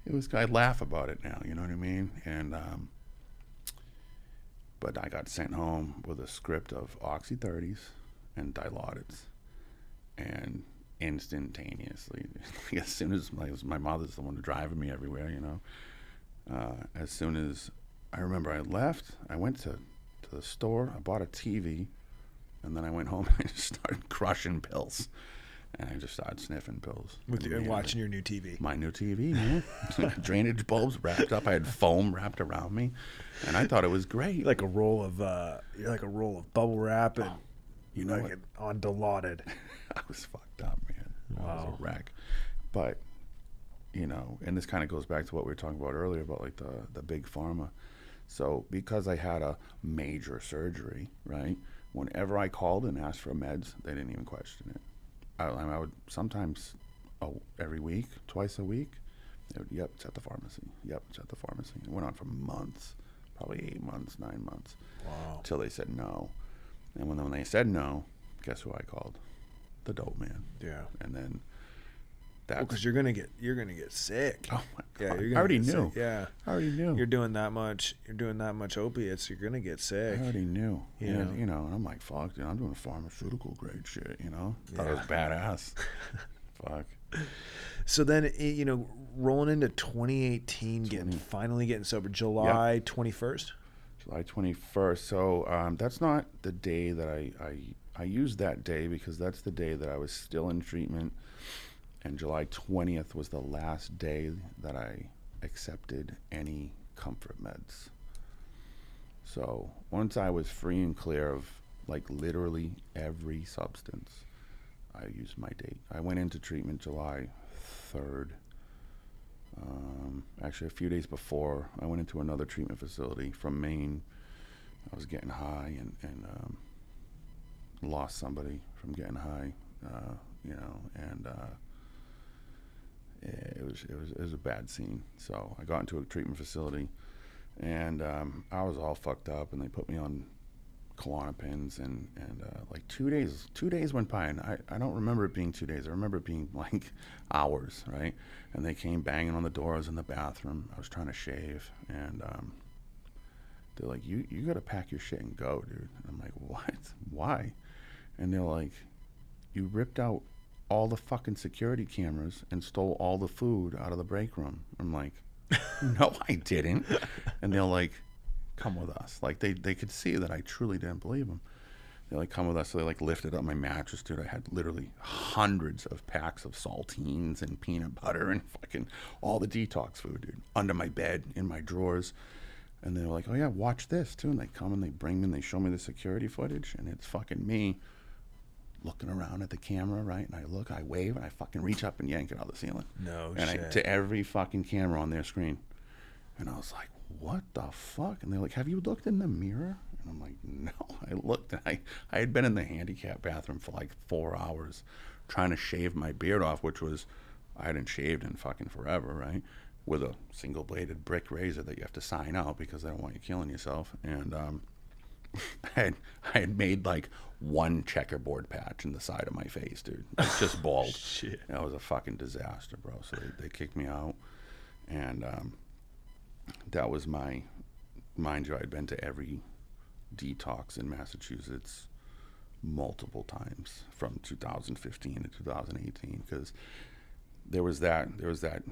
It was. I laugh about it now. You know what I mean? And um, but I got sent home with a script of Oxy 30s and Dilaudid, and instantaneously, <laughs> as soon as my, my mother's the one driving me everywhere, you know, uh, as soon as I remember I left, I went to, to the store, I bought a TV, and then I went home <laughs> and I just started crushing pills. And I just started sniffing pills. With you, watching your new TV. My new TV, man. <laughs> Drainage bulbs wrapped up. I had foam wrapped around me, and I thought it was great. Like a roll of uh, like a roll of bubble wrap and you know like it on Dilaudid. <laughs> I was fucked up, man. I was Wow. a wreck. But you know, and this kind of goes back to what we were talking about earlier about like the the big pharma. So because I had a major surgery, right? Whenever I called and asked for meds, they didn't even question it. I, I would sometimes, oh, every week, twice a week. They would, yep, it's at the pharmacy. Yep, it's at the pharmacy. It went on for months, probably eight months, nine months, Wow. until they said no. And when when they said no, guess who I called? The dope man Yeah. and then that's because you're gonna get you're gonna get sick. oh my yeah, god. you're I already knew. sick. Yeah, I already knew. you're doing that much. You're doing that much opiates. You're gonna get sick. I already knew. You You know, know? you know, and I'm like, fuck, dude, I'm doing pharmaceutical grade shit, you know? Thought it was badass. <laughs> fuck. So then, eh, you know, rolling into 2018, getting finally getting sober, July 21st. July 21st. So um, that's not the day that I, I I used that day because that's the day that I was still in treatment, and July 20th was the last day that I accepted any comfort meds. So once I was free and clear of like literally every substance, I used my date. I went into treatment July 3rd. Um, actually, a few days before, I went into another treatment facility from Maine. I was getting high and, and um, lost somebody from getting high, uh, you know, and uh, it was it was it was a bad scene. So I got into a treatment facility, and um, I was all fucked up, and they put me on Klonopins, and and uh, like two days two days went by, and I, I don't remember it being two days. I remember it being <laughs> like hours, right? And they came banging on the door. In the bathroom. I was trying to shave, and um, they're like, "You you got to pack your shit and go, dude." And I'm like, "What? Why?" And they're like, "You ripped out all the fucking security cameras and stole all the food out of the break room." I'm like, <laughs> "No, I didn't." And they're like, "Come with us." Like they they could see that I truly didn't believe them. They like come with us. So they like lifted up my mattress, dude. I had literally hundreds of packs of saltines and peanut butter and fucking all the detox food, dude, under my bed in my drawers. And they're like, "Oh yeah, watch this too." And they come and they bring me and they show me the security footage, and it's fucking me looking around at the camera, right? And I look, I wave, and I fucking reach up and yank it out of the ceiling. No and I, shit. to every fucking camera on their screen. And I was like, "What the fuck?" And they're like, "Have you looked in the mirror?" And I'm like, <laughs> "No." I looked. And I I had been in the handicap bathroom for like four hours, trying to shave my beard off, which was I hadn't shaved in fucking forever, right? With a single bladed Bic razor that you have to sign out because they don't want you killing yourself. And um, <laughs> I had I had made like one checkerboard patch in the side of my face, dude. It's just <laughs> bald. Shit. That was a fucking disaster, bro. So they, they kicked me out, and um, that was my, mind you, I'd been to every detox in Massachusetts multiple times from 2015 to 2018 because there was that there was that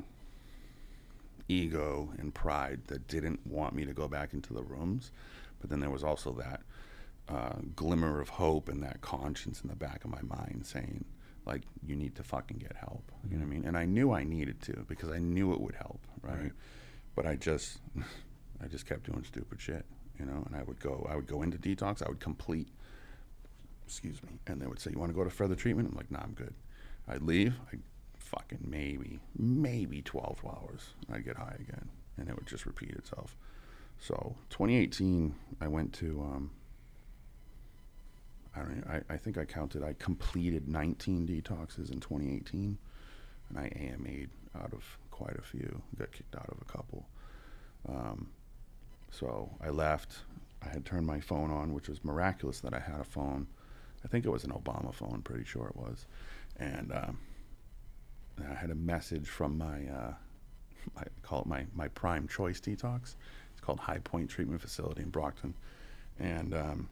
ego and pride that didn't want me to go back into the rooms, but then there was also that uh, glimmer of hope and that conscience in the back of my mind saying, like, you need to fucking get help. You know what I mean? And I knew I needed to because I knew it would help, right? Right. But I just, <laughs> I just kept doing stupid shit, you know. And I would go, I would go into detox. I would complete, excuse me, and they would say, "You want to go to further treatment?" I'm like, "Nah, I'm good." I'd leave. I fucking maybe, maybe 12 hours. I'd get high again, and it would just repeat itself. So 2018, I went to. Um, I don't. I, I think I counted. I completed 19 detoxes in 2018, and I AMA'd out of quite a few. Got kicked out of a couple. Um, so I left. I had turned my phone on, which was miraculous that I had a phone. I think it was an Obama phone. Pretty sure it was, and. Um, I had a message from my, uh, <laughs> I call it my, my prime choice detox. It's called High Point Treatment Facility in Brockton. And, um,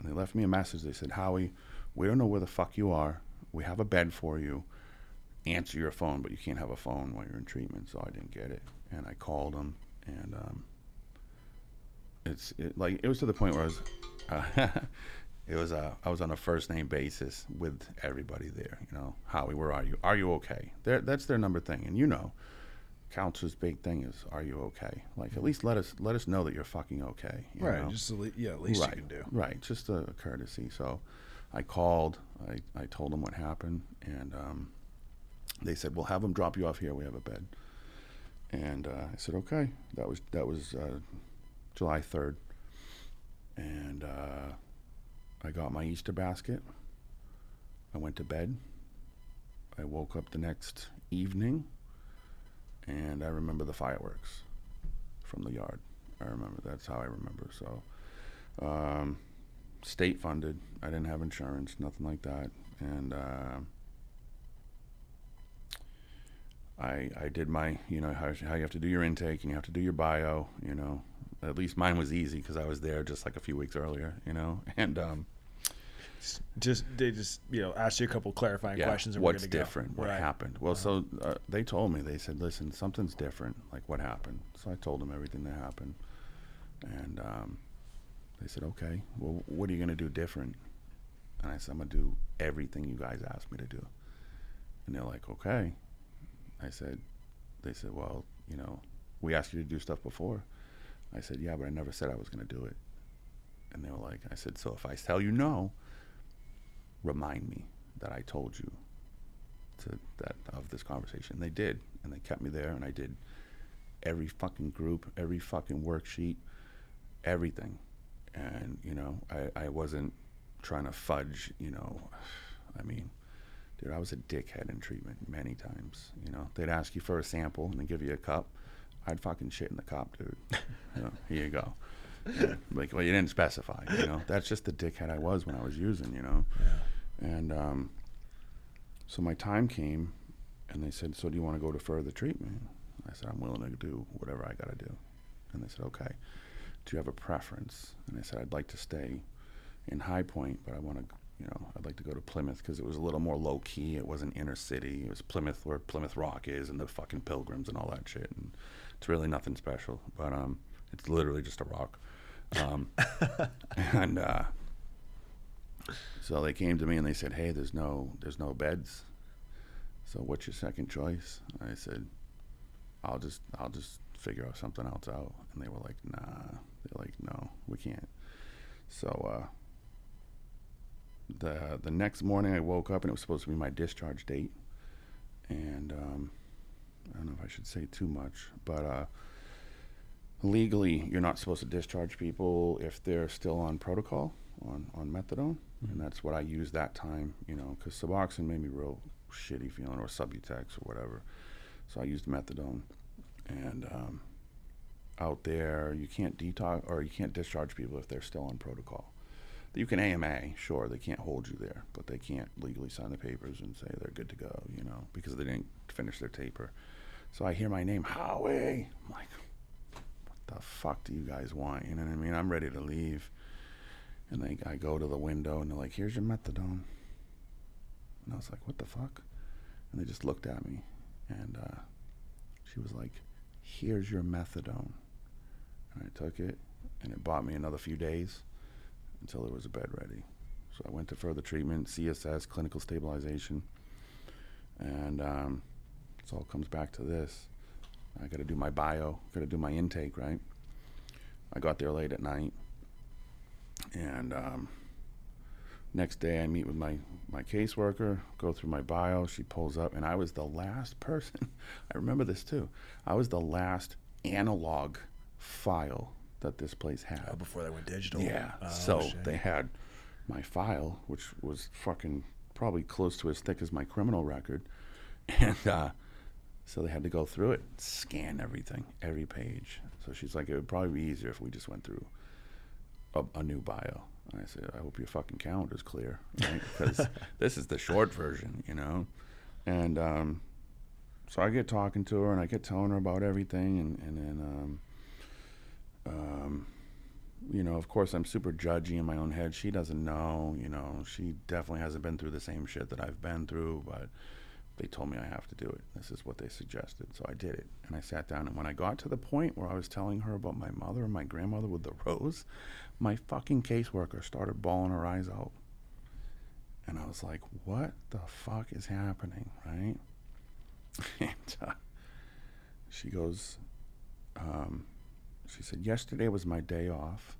and they left me a message. They said, Howie, we don't know where the fuck you are. We have a bed for you. Answer your phone, but you can't have a phone while you're in treatment. So I didn't get it. And I called them. And um, it's it, like, it was to the point where I was, uh, <laughs> it was a I was on a first name basis with everybody there. You know, Howie, where are you? Are you okay? They're, that's their number thing, and you know, counselor's big thing is, are you okay? Like at least let us let us know that you're fucking okay. you Right. know? Just le- yeah, at least right, you can do. Right, just a courtesy. So, I called. I, I told them what happened, and um, they said, "We'll have them drop you off here. We have a bed." And uh, I said, "Okay." That was that was uh, July third, and uh, I got my Easter basket. I went to bed. I woke up the next evening, and I remember the fireworks from the yard. I remember that's how I remember. So, um, state funded. I didn't have insurance, nothing like that, and uh, I I did my you know how how you have to do your intake and you have to do your bio. You know, at least mine was easy because I was there just like a few weeks earlier. You know, <laughs> and um, Just they just you know ask you a couple clarifying yeah, questions. And what's good go. different? What Right. happened? Well, so uh, they told me. They said, "Listen, something's different. Like what happened?" So I told them everything that happened, and um, they said, "Okay, well, what are you gonna do different?" And I said, "I'm gonna do everything you guys asked me to do." And they're like, "Okay." I said, "They said, well, you know, we asked you to do stuff before." I said, "Yeah, but I never said I was gonna do it." And they were like, "I said, so if I tell you no." Remind me that I told you to that of this conversation. And They did, and they kept me there, and I did every fucking group, every fucking worksheet, everything. And you know, I, I wasn't trying to fudge. You know, I mean, dude, I was a dickhead in treatment many times. You know, they'd ask you for a sample and they give you a cup. I'd fucking shit in the cup, dude. <laughs> you know, here you go. Yeah, <laughs> like, well, you didn't specify. You know, that's just the dickhead I was when I was using. You know. And um, so my time came, and they said, "So do you want to go to further treatment?" I said, "I'm willing to do whatever I got to do." And they said, "Okay. Do you have a preference?" And I said, "I'd like to stay in High Point, but I want to, you know, I'd like to go to Plymouth because it was a little more low key. It wasn't inner city. It was Plymouth where Plymouth Rock is, and the fucking pilgrims and all that shit. And it's really nothing special, but um, it's literally just a rock." Um, <laughs> and uh, so they came to me and they said, "Hey, there's no there's no beds. So what's your second choice?" I said, "I'll just I'll just figure out something else out." And they were like, "Nah." They're like, "No, we can't." So uh, the the next morning, I woke up and it was supposed to be my discharge date, and um, I don't know if I should say too much, but uh, legally, you're not supposed to discharge people if they're still on protocol on on methadone, and that's what I used that time, you know, because Suboxone made me real shitty feeling, or Subutex or whatever. So I used methadone, and um, out there, you can't detox or you can't discharge people if they're still on protocol. You can AMA, sure, they can't hold you there, but they can't legally sign the papers and say they're good to go, you know, because they didn't finish their taper. So I hear my name, Howie. I'm like, the fuck do you guys want? You know what I mean? I'm ready to leave. And they, I go to the window and they're like, here's your methadone. And I was like, what the fuck? And they just looked at me. And uh, she was like, here's your methadone. And I took it and it bought me another few days until there was a bed ready. So I went to further treatment, CSS, clinical stabilization. And um, it all comes back to this. I got to do my bio, got to do my intake, right? I got there late at night, and um, next day I meet with my my caseworker, go through my bio. She pulls up, and I was the last person. <laughs> I remember this too. I was the last analog file that this place had. Oh, before they went digital. Yeah. Oh, so shit. they had my file, which was fucking probably close to as thick as my criminal record, <laughs> and uh, so they had to go through it, scan everything, every page. So she's like, it would probably be easier if we just went through a, a new bio. And I said, I hope your fucking calendar's clear, right? <laughs> Because this is the short version, you know. And um, so I get talking to her and I get telling her about everything, and and then. Um, um, you know, of course, I'm super judgy in my own head. She doesn't know, you know, she definitely hasn't been through the same shit that I've been through, but they told me I have to do it. This is what they suggested. So I did it. And I sat down. And when I got to the point where I was telling her about my mother and my grandmother with the rose, my fucking caseworker started bawling her eyes out. And I was like, what the fuck is happening, right? <laughs> and uh, she goes, um, she said, yesterday was my day off.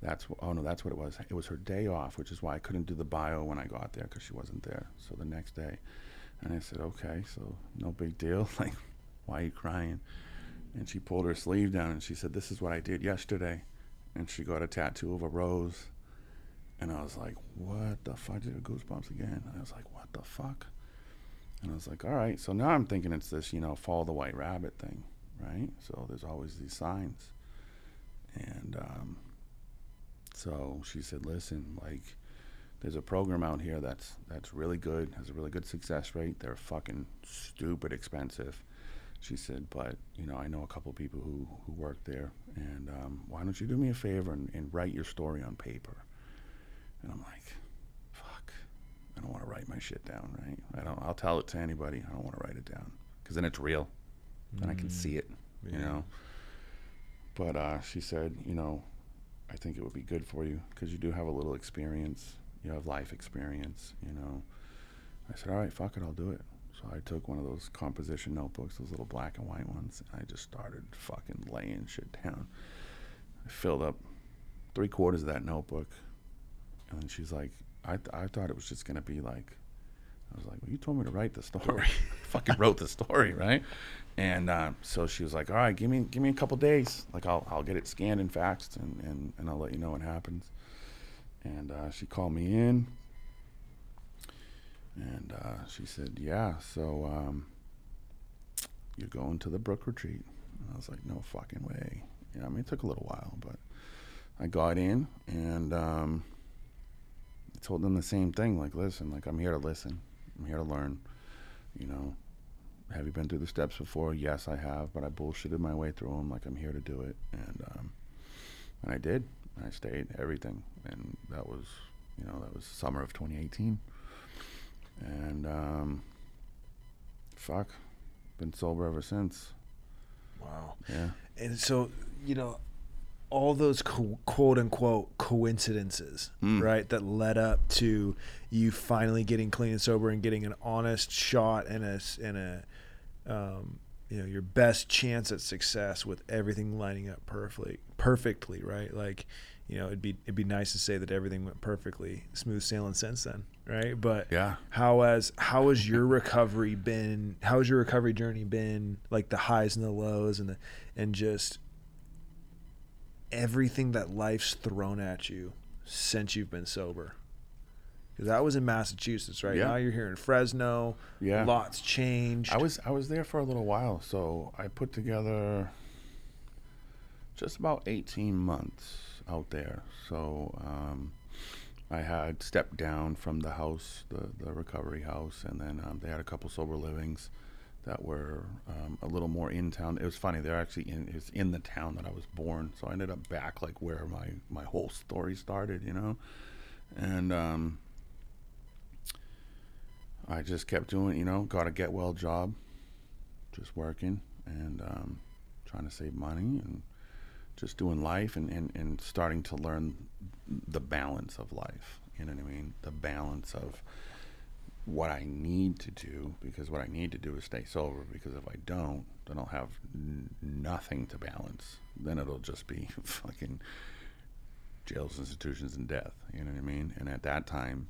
That's oh no, that's what it was. It was her day off, which is why I couldn't do the bio when I got there because she wasn't there. So the next day, and I said, okay, so no big deal. <laughs> Like, why are you crying? And she pulled her sleeve down and she said, this is what I did yesterday. And she got a tattoo of a rose. And I was like, what the fuck? I did goosebumps again. And I was like, what the fuck? And I was like, all right. So now I'm thinking it's this, you know, follow the white rabbit thing, right? So there's always these signs. And um, so she said, listen, like, there's a program out here that's that's really good, has a really good success rate. They're fucking stupid expensive. She said, but you know, I know a couple people who who work there, and um, why don't you do me a favor and, and write your story on paper? And I'm like, fuck, I don't want to write my shit down, right? I don't. I'll tell it to anybody. I don't want to write it down because then it's real, then I can see it, you know. But uh, she said, you know, I think it would be good for you because you do have a little experience. You have life experience, you know. I said, all right, fuck it, I'll do it. So I took one of those composition notebooks, those little black and white ones, and I just started fucking laying shit down. I filled up three quarters of that notebook, and then she's like, I, th- I thought it was just gonna be like, I was like, well, you told me to write the story. <laughs> fucking wrote the story, right? And uh, so she was like, all right, give me give me a couple days. Like I'll I'll get it scanned and faxed, and, and, and I'll let you know what happens. And uh, she called me in, and uh, she said, yeah, so um, you're going to the Brook Retreat. And I was like, no fucking way. Yeah, I mean, it took a little while, but I got in and um, I told them the same thing. Like, listen, like I'm here to listen. I'm here to learn. You know, have you been through the steps before? Yes, I have, but I bullshitted my way through them. Like I'm here to do it, and um, and I did. I stayed everything, and that was, you know, that was summer of 2018, and um, fuck, been sober ever since. Wow. Yeah. And so, you know, all those co- quote unquote coincidences, Mm. right, that led up to you finally getting clean and sober and getting an honest shot and a and a um, you know your best chance at success with everything lining up perfectly perfectly right? Like you know it'd be it'd be nice to say that everything went perfectly smooth sailing since then right? But Yeah. how has how has your recovery been how has your recovery journey been like the highs and the lows and the and just everything that life's thrown at you since you've been sober because that was in massachusetts right Yeah. now you're here in fresno Yeah. lots changed I was I was there for a little while, so I put together just about 18 months out there. So um, I had stepped down from the house, the, the recovery house, and then um, they had a couple sober livings that were um, a little more in town. It was funny; they're actually in it's in the town that I was born, so I ended up back like where my my whole story started, you know, and. Um, I just kept doing, you know, got a get well job, just working and um, trying to save money and just doing life and, and, and starting to learn the balance of life. You know what I mean? The balance of what I need to do because what I need to do is stay sober because if I don't, then I'll have n- nothing to balance. Then it'll just be <laughs> fucking jails, institutions, and death. You know what I mean? And at that time,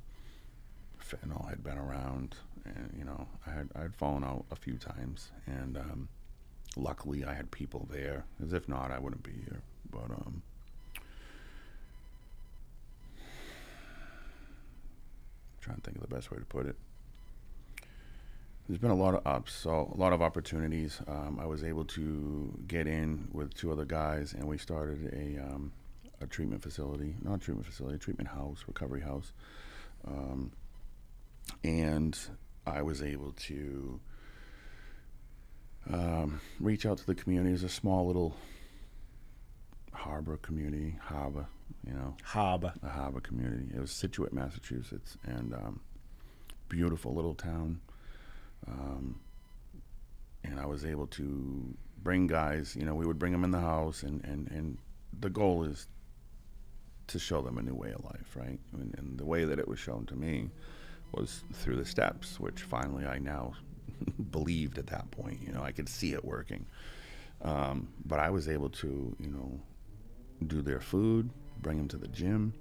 fentanyl had been around, and you know, I had I had fallen out a few times, and um, luckily I had people there. As if not, I wouldn't be here. But um, trying to think of the best way to put it. There's been a lot of ups, so a lot of opportunities. Um, I was able to get in with two other guys, and we started a um, a treatment facility, not treatment facility, treatment house, recovery house. Um, and I was able to um, reach out to the community. It's a small little harbor community, harbor, you know, Haba. a harbor community. It was Scituate, Massachusetts, and um, beautiful little town. Um, and I was able to bring guys. You know, we would bring them in the house, and and and the goal is to show them a new way of life, right? And, and the way that it was shown to me was through the steps, which finally I now <laughs> believed at that point. You know, I could see it working. Um, but I was able to, you know, do their food, bring them to the gym,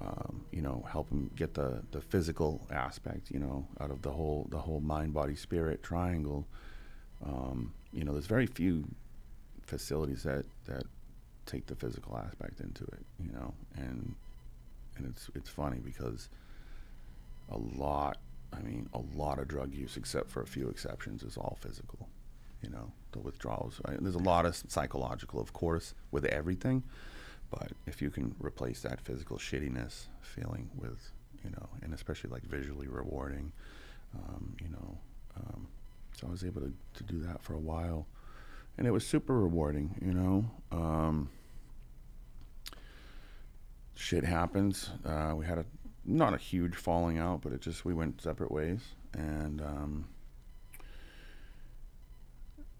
um, you know, help them get the, the physical aspect, you know, out of the whole the whole mind body spirit triangle. Um, you know, there's very few facilities that that take the physical aspect into it, you know, and and it's it's funny because a lot, I mean, a lot of drug use, except for a few exceptions, is all physical. You know, the withdrawals. I, there's a lot of psychological, of course, with everything, but if you can replace that physical shittiness feeling with, you know, and especially like visually rewarding, um, you know. Um, so I was able to, to do that for a while, and it was super rewarding, you know. Um, shit happens. Uh, we had a not a huge falling out, but it just we went separate ways, and um,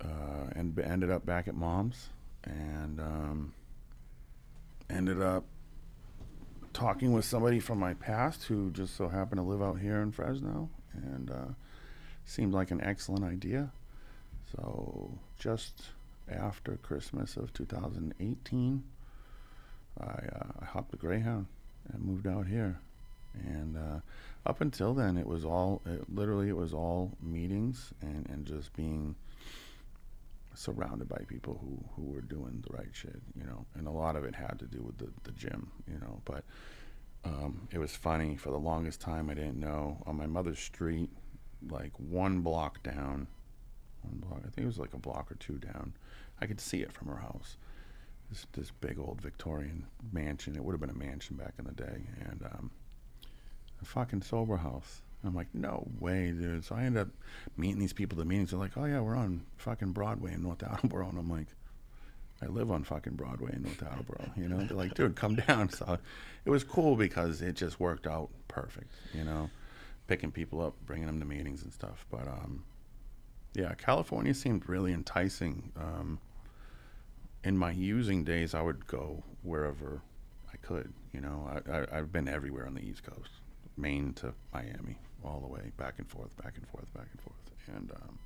uh, and ended up back at mom's, and um, ended up talking with somebody from my past who just so happened to live out here in Fresno, and uh, seemed like an excellent idea. So just after Christmas of 2018, I, uh, I hopped the Greyhound and moved out here. And uh, up until then, it was all it, literally it was all meetings and, and just being surrounded by people who, who were doing the right shit, you know. And a lot of it had to do with the, the gym, you know. But um, it was funny. For the longest time, I didn't know. On my mother's street, like one block down, one block, I think it was like a block or two down, I could see it from her house. This, this big old Victorian mansion. It would have been a mansion back in the day. And um, a fucking sober house. I'm like, no way, dude. So I end up meeting these people at the meetings. They're like, oh yeah, we're on fucking Broadway in North Attleboro, and I'm like, I live on fucking Broadway in North Attleboro. You know, they're like, dude, come <laughs> down. So it was cool because it just worked out perfect. You know, picking people up, bringing them to meetings and stuff. But um, yeah, California seemed really enticing. Um, in my using days, I would go wherever I could. You know, I, I, I've been everywhere on the East Coast, Maine to Miami, all the way back and forth, back and forth, back and forth, and um,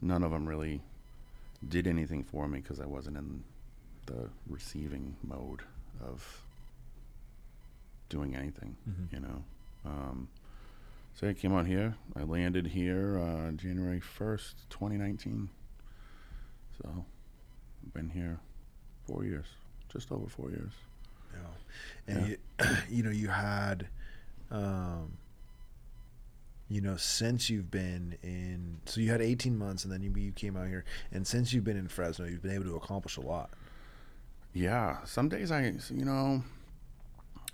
none of them really did anything for me because I wasn't in the receiving mode of doing anything. Mhm. You know. Um, so I came out here. I landed here uh, January first, 2019. So I've been here four years, just over four years. Yeah. And You, <clears throat> you know, you had, um, you know, since you've been in, so you had 18 months, and then you, you came out here, and since you've been in Fresno, you've been able to accomplish a lot. Yeah, some days I, you know,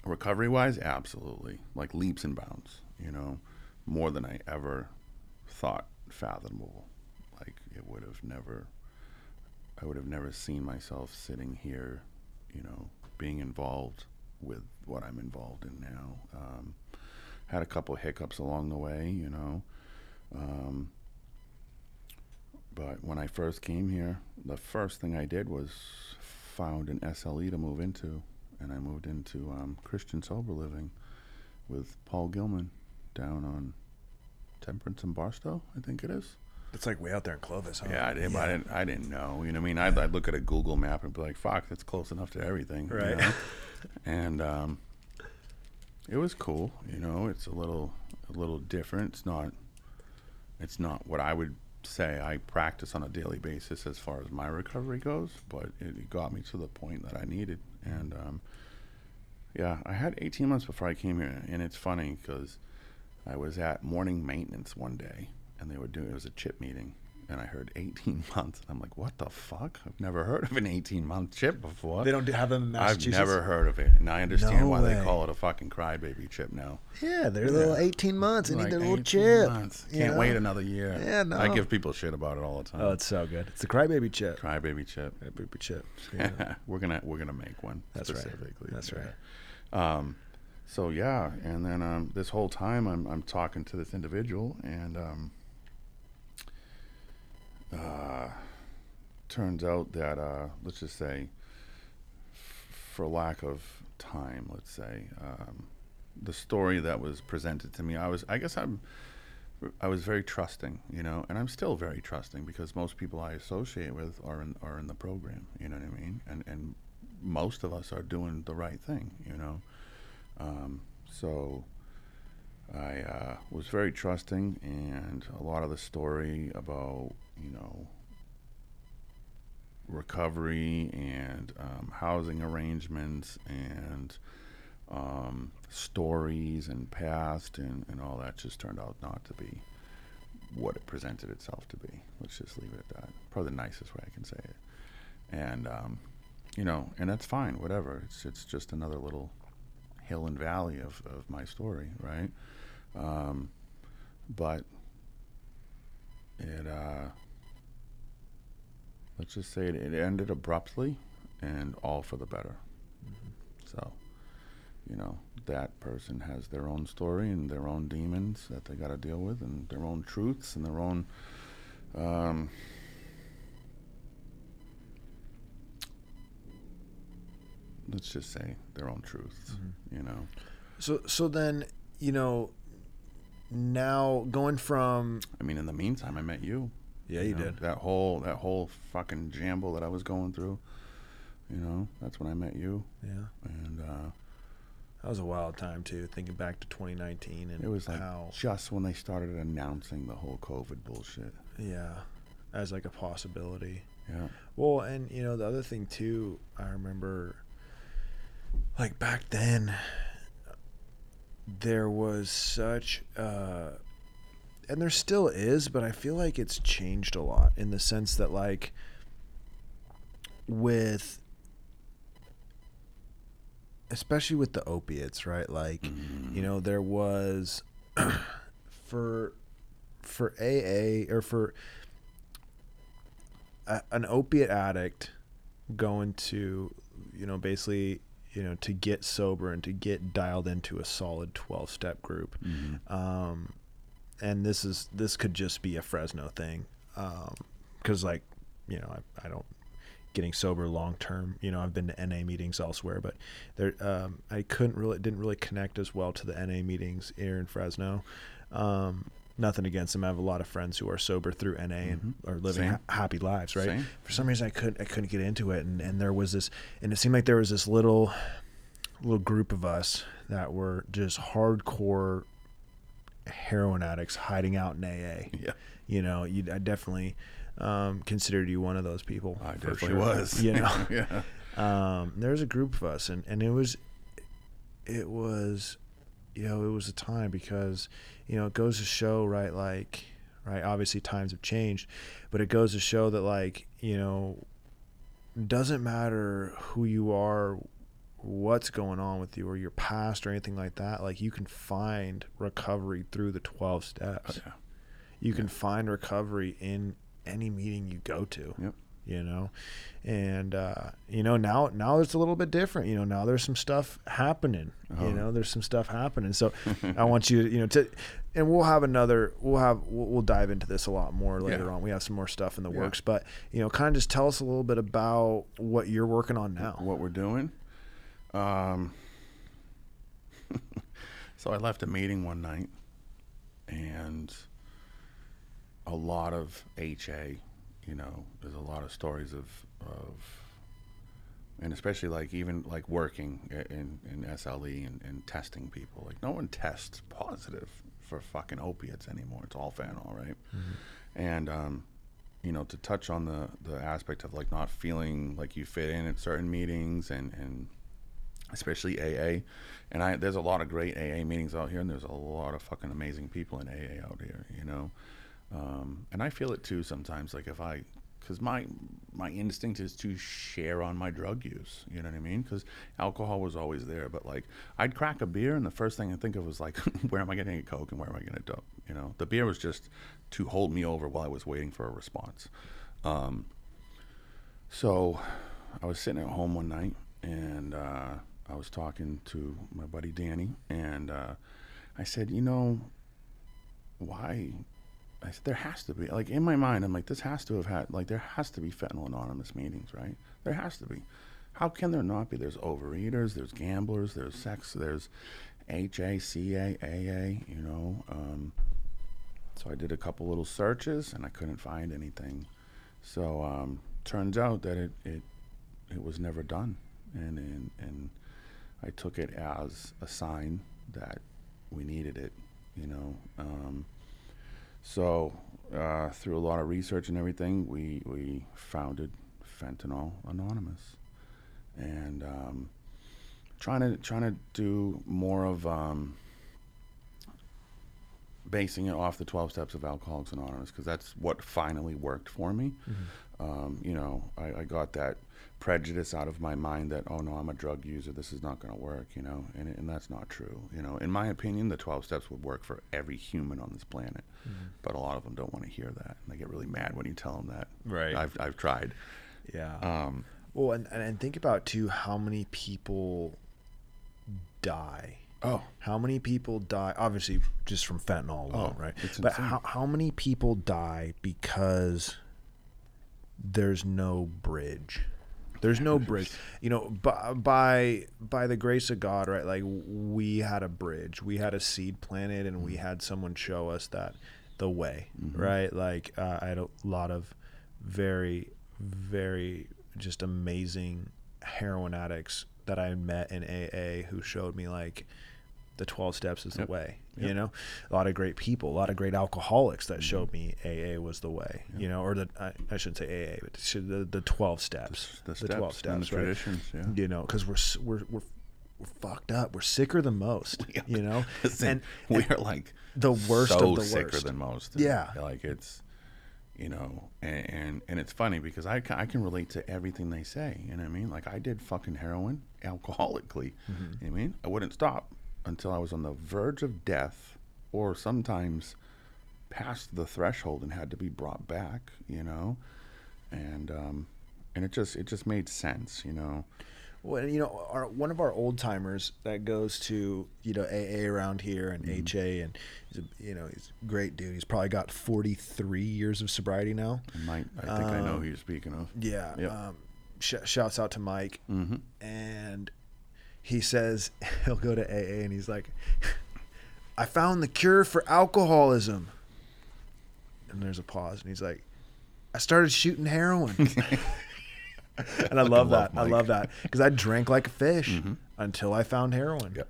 recovery wise, absolutely, like leaps and bounds, you know, more than I ever thought fathomable. Like it would have never, I would have never seen myself sitting here, you know, being involved with what I'm involved in now. Um, had a couple hiccups along the way, you know. Um, but when I first came here, the first thing I did was found an SLE to move into, and I moved into um, Christian sober living with Paul Gilman down on Temperance and Barstow, I think it is. It's like way out there in Clovis, huh? Yeah, I didn't, I didn't, I didn't know. You know, what I mean, I'd, I'd look at a Google map and be like, "Fuck, that's close enough to everything." you Right. know? <laughs> and um, it was cool. You know, it's a little, a little different. It's not, it's not what I would say I practice on a daily basis as far as my recovery goes, but it got me to the point that I needed. And um, yeah, I had 18 months before I came here, and it's funny because I was at morning maintenance one day, and they were doing it was a chip meeting, and I heard 18 <laughs> months, and I'm like, what the fuck? I've never heard of an 18 month chip before. They don't have them in I've never heard of it, and I understand No why way. they call it a fucking crybaby chip now. Yeah, they're little 18 months. They Like need their little 18 chip. months. Can't know? wait another year. Yeah, no. I give people shit about it all the time. Oh, it's so good. It's the crybaby chip. crybaby chip. Crybaby chip. <laughs> Yeah. we're gonna we're gonna make one That's right. specifically. That's right. Um, so yeah, and then um, this whole time I'm I'm talking to this individual, and um, uh, turns out that uh, let's just say, f- for lack of time, let's say, um, the story that was presented to me, I was I guess I'm. I was very trusting, you know, and I'm still very trusting because most people I associate with are in are in the program, you know what I mean, and and most of us are doing the right thing, you know. Um, so I uh, was very trusting, and a lot of the story about you know recovery and um, housing arrangements and um, stories and past and, and all that just turned out not to be what it presented itself to be. Let's just leave it at that. Probably the nicest way I can say it. And um, you know, and that's fine. Whatever. It's it's just another little hill and valley of, of my story, right? Um, but it, uh, let's just say it, it ended abruptly and all for the better. So, you know, that person has their own story and their own demons that they got to deal with and their own truths and their own. Um, let's just say their own truths, you know. So so then you know now going from I mean, in the meantime, I met you. Yeah you, know, did that whole that whole fucking jamble that I was going through. You know, that's when I met you, yeah and uh, that was a wild time too thinking back to 2019 and it was like how just when they started announcing the whole COVID bullshit. yeah as like a possibility. Yeah, Well, and you know the other thing too, I remember like back then there was such uh and there still is, but I feel like it's changed a lot in the sense that like with especially with the opiates, right? Like you know there was <clears throat> for for AA or for a, an opiate addict going to you know basically you know to get sober and to get dialed into a solid 12 step group um and this is this could just be a fresno thing um because like you know I, I don't getting sober long term you know i've been to na meetings elsewhere but there um i couldn't really didn't really connect as well to the na meetings here in fresno. Um nothing against them. I have a lot of friends who are sober through na and are living ha- happy lives right? Same. for some reason I couldn't I couldn't get into it and, and there was this and it seemed like there was this little little group of us that were just hardcore heroin addicts hiding out in AA. yeah, You know, you I definitely um, considered you one of those people. I definitely sure. was. You know, <laughs> yeah, um, there was a group of us and, and it was it was you know it was a time because you know it goes to show right like right obviously times have changed but it goes to show that like you know doesn't matter who you are what's going on with you or your past or anything like that like you can find recovery through the 12 steps yeah. you can find recovery in any meeting you go to Yep. you know and uh, you know now now it's a little bit different you know now there's some stuff happening Oh. you know there's some stuff happening so <laughs> i want you you know to and we'll have another we'll have we'll, we'll dive into this a lot more later Yeah. on we have some more stuff in the Yeah. works but you know kind of just tell us a little bit about what you're working on now what we're doing. Um, <laughs> so I left a meeting one night, and a lot of HA. You know, there's a lot of stories of of, and especially like even like working in in SLE and, and testing people. Like no one tests positive for fucking opiates anymore. It's all fentanyl, right? And um, you know, to touch on the the aspect of like not feeling like you fit in at certain meetings and and especially AA. And I there's a lot of great AA meetings out here, and there's a lot of fucking amazing people in AA out here, you know. Um, and I feel it too sometimes. Like if I, because my my instinct is to share on my drug use. You know what I mean? Because alcohol was always there, but like I'd crack a beer, and the first thing I think of was like, <laughs> where am I getting a coke, and where am I getting a dope? You know, the beer was just to hold me over while I was waiting for a response. Um, so I was sitting at home one night and uh, I was talking to my buddy Danny, and uh, I said, you know, why? I said, there has to be, like, in my mind, I'm like, this has to have had, like, there has to be fentanyl anonymous meetings, right? There has to be. How can there not be? There's overeaters, there's gamblers, there's sex, there's HA, CA, AA, you know. Um, so I did a couple little searches and I couldn't find anything. So um, turns out that it, it it was never done, and, and and I took it as a sign that we needed it, you know. Um, so uh, through a lot of research and everything, we we founded Fentanyl Anonymous, and um, trying to trying to do more of um, basing it off the 12 steps of alcoholics anonymous because that's what finally worked for me um, you know I, I got that prejudice out of my mind that oh no i'm a drug user this is not going to work you know and, and that's not true you know in my opinion the 12 steps would work for every human on this planet but a lot of them don't want to hear that and they get really mad when you tell them that Right. i've, I've tried Yeah. um, well, and, and and think about too how many people die. oh How many people die? Obviously, just from fentanyl alone, Oh, right? it's But insane. how how many people die because there's no bridge? There's no bridge. You know, by, by by the grace of God, right? Like we had a bridge, we had a seed planted, and Mm-hmm. we had someone show us that the way, right? Like uh, I had a lot of very, very just amazing heroin addicts that I met in AA who showed me like the 12 steps is Yep. the way Yep. you know a lot of great people a lot of great alcoholics that showed me aa was the way you know or the i, I shouldn't say aa but the, the 12 steps the steps 12 steps the right traditions yeah you know because we're, we're we're we're fucked up we're sicker than most <laughs> are. you know <laughs> Listen, and, we are like the worst so of the sicker worst than most. Yeah. like it's you know, and, and and it's funny because I I can relate to everything they say. You know what I mean? Like I did fucking heroin alcoholically. Mm-hmm. You know what I mean? I wouldn't stop until I was on the verge of death, or sometimes past the threshold and had to be brought back. You know, and um, and it just it just made sense. You know. Well, you know, our, one of our old timers that goes to you know AA around here and Mm-hmm. HA, and he's a, you know he's a great dude. He's probably got forty three years of sobriety now. Mike, I think I know who you're speaking of. Yeah. Yep. Um, sh- shouts out to Mike, Mm-hmm. and he says <laughs> he'll go to AA and he's like, <laughs> "I found the cure for alcoholism." And there's a pause, and he's like, "I started shooting heroin." <laughs> and I love, love that. I love that because I drank like a fish until I found heroin. Yep.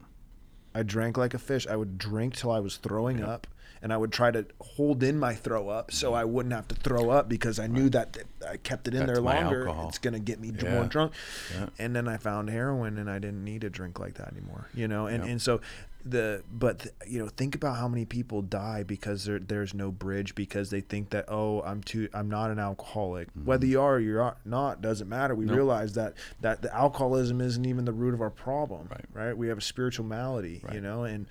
I drank like a fish. I would drink till I was throwing up, and I would try to hold in my throw up so I wouldn't have to throw up because I knew that th- I kept it in That's there longer. It's gonna get me Yeah. more drunk. Yeah. And then I found heroin, and I didn't need to drink like that anymore. You know, and and so the but th- you know think about how many people die because there, there's no bridge because they think that oh I'm too I'm not an alcoholic whether you are or you're not- doesn't matter we Mm-hmm. Nope. realize that that the alcoholism isn't even the root of our problem Right. right we have a spiritual malady you know and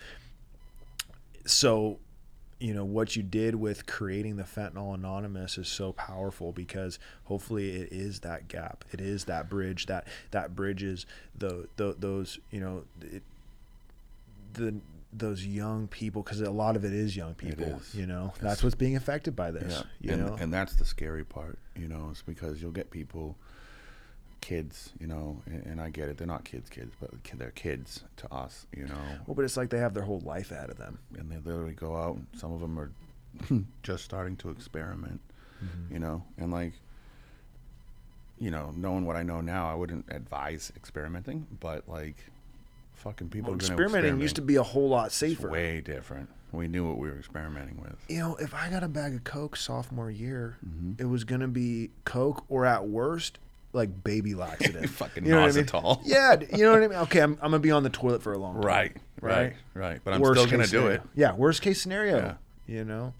so you know what you did with creating the fentanyl anonymous is so powerful because hopefully it is that gap it is that bridge that that bridges the, the those you know it, the those young people because a lot of it is young people is. you know It's- that's what's being affected by this Yeah, you and, know and that's the scary part, you know, is because you'll get people, kids, you know, and, and I get it, they're not kids, kids, but they're kids to us, you know, well but it's like they have their whole life ahead of them and they literally go out. And some of them are <laughs> just starting to experiment, Mm-hmm. you know, and like, you know, knowing what I know now, I wouldn't advise experimenting, but like, fucking people well, experimenting used to be a whole lot It's safer way different. We knew what we were experimenting with. you know, if I got a bag of Coke sophomore year, Mm-hmm. it was gonna be Coke or at worst, like baby laxative. <laughs> Fucking You know I mean? <laughs> Yeah, you know what I mean. Okay, I'm, I'm gonna be on the toilet for a long time. Right, right, Right. right. But I'm Worst still gonna do it. Yeah, worst case scenario. Yeah. You know,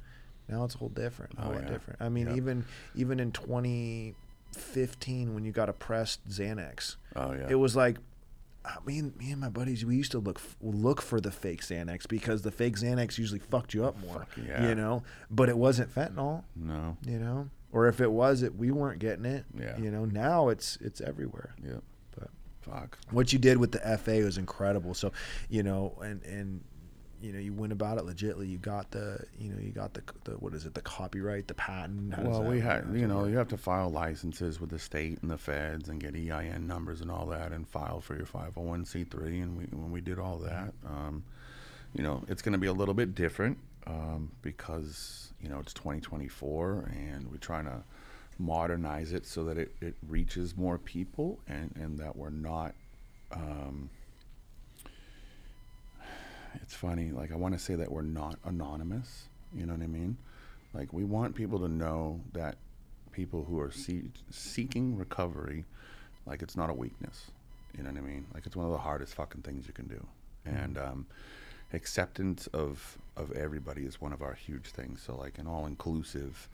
now it's a whole different. A Oh, whole yeah. different. I mean, Yeah. even even in 2015 when you got a pressed Xanax, Oh yeah. it was like. Uh, Me and, me and my buddies, we used to look look for the fake Xanax because the fake Xanax usually fucked you up more, yeah. you know. But it wasn't fentanyl no. you know or if it was it we weren't getting it Yeah. you know now it's it's everywhere Yep. But- fuck. what you did with the fa was incredible so you know and and you know you went about it legitly you got the you know you got the, the what is it the copyright the patent How Well, we had, you know, work? you have to file licenses with the state and the feds and get EIN numbers and all that, and file for your 501c3. And we, when we did all that, um, you know, it's going to be a little bit different um, because you know it's 2024, and we're trying to modernize it so that it, it reaches more people, and and that we're not. Um, it's funny. Like I want to say that we're not anonymous. You know what I mean? Like we want people to know that people who are see- seeking recovery, like it's not a weakness. You know what I mean? Like it's one of the hardest fucking things you can do. And um, acceptance of of everybody is one of our huge things. So like an all inclusive,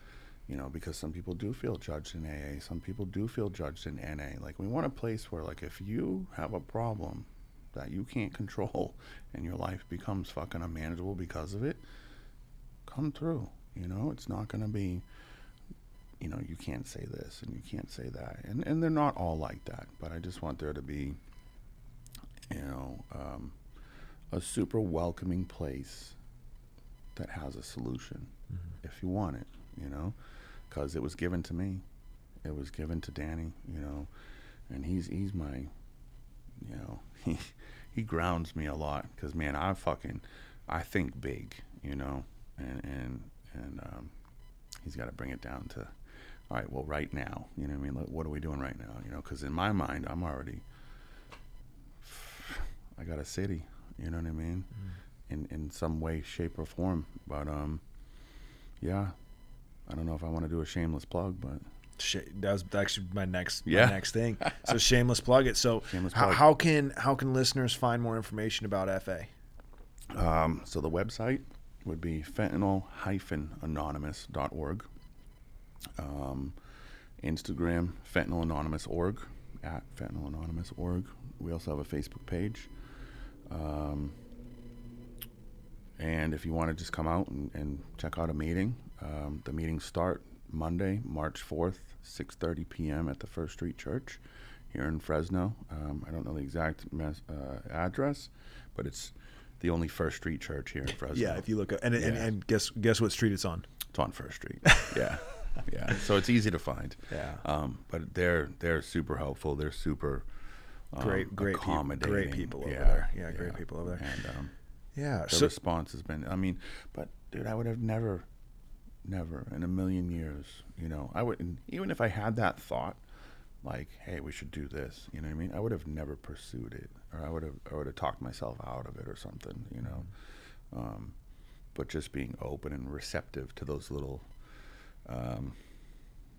you know, because some people do feel judged in AA, some people do feel judged in NA. Like we want a place where like if you have a problem that you can't control <laughs> and your life becomes fucking unmanageable because of it, come through. You know, it's not gonna be you know, you can't say this and you can't say that. And and they're not all like that, but I just want there to be you know, um, a super welcoming place that has a solution Mm-hmm. if you want it, you know, because it was given to me, it was given to Danny, you know, and he's he's my, you know, <laughs> he he grounds me a lot because man, I fucking I think big, you know, and and and um, he's got to bring it down to, all right, well, right now, you know, what I mean, what are we doing right now, you know, because in my mind, I'm already, <sighs> I got a city, you know what I mean, in in some way, shape, or form, but um, yeah, I don't know if I want to do a shameless plug, but That was actually my next Yeah. my next thing. <laughs> So shameless plug it. So Shameless how, plug. how can how can listeners find more information about FA? Um, so the website would be fentanyl-anonymous.org. Um, Instagram, fentanylanonymous.org, at fentanylanonymous.org. We also have a Facebook page. Um, and if you want to just come out and, and check out a meeting, um, the meetings start Monday, March 4th, 6.30 p.m. at the First Street Church here in Fresno. Um, I don't know the exact mes- uh, address, but it's the only First Street Church here in Fresno. Yeah, if you look up and, and, Yeah. and guess guess what street it's on? It's on First Street. Yeah, <laughs> yeah. So it's easy to find. Yeah. Um, but they're they're super helpful. They're super um, Great great accommodating. great people over Yeah, there. Yeah, great people over there. And um, Yeah. the So response has been. I mean, but dude, I would have never, never in a million years. You know, I wouldn't even if I had that thought, like, hey, we should do this. You know what I mean? I would have never pursued it, or I would have, I would have talked myself out of it, or something. You know, um, but just being open and receptive to those little um,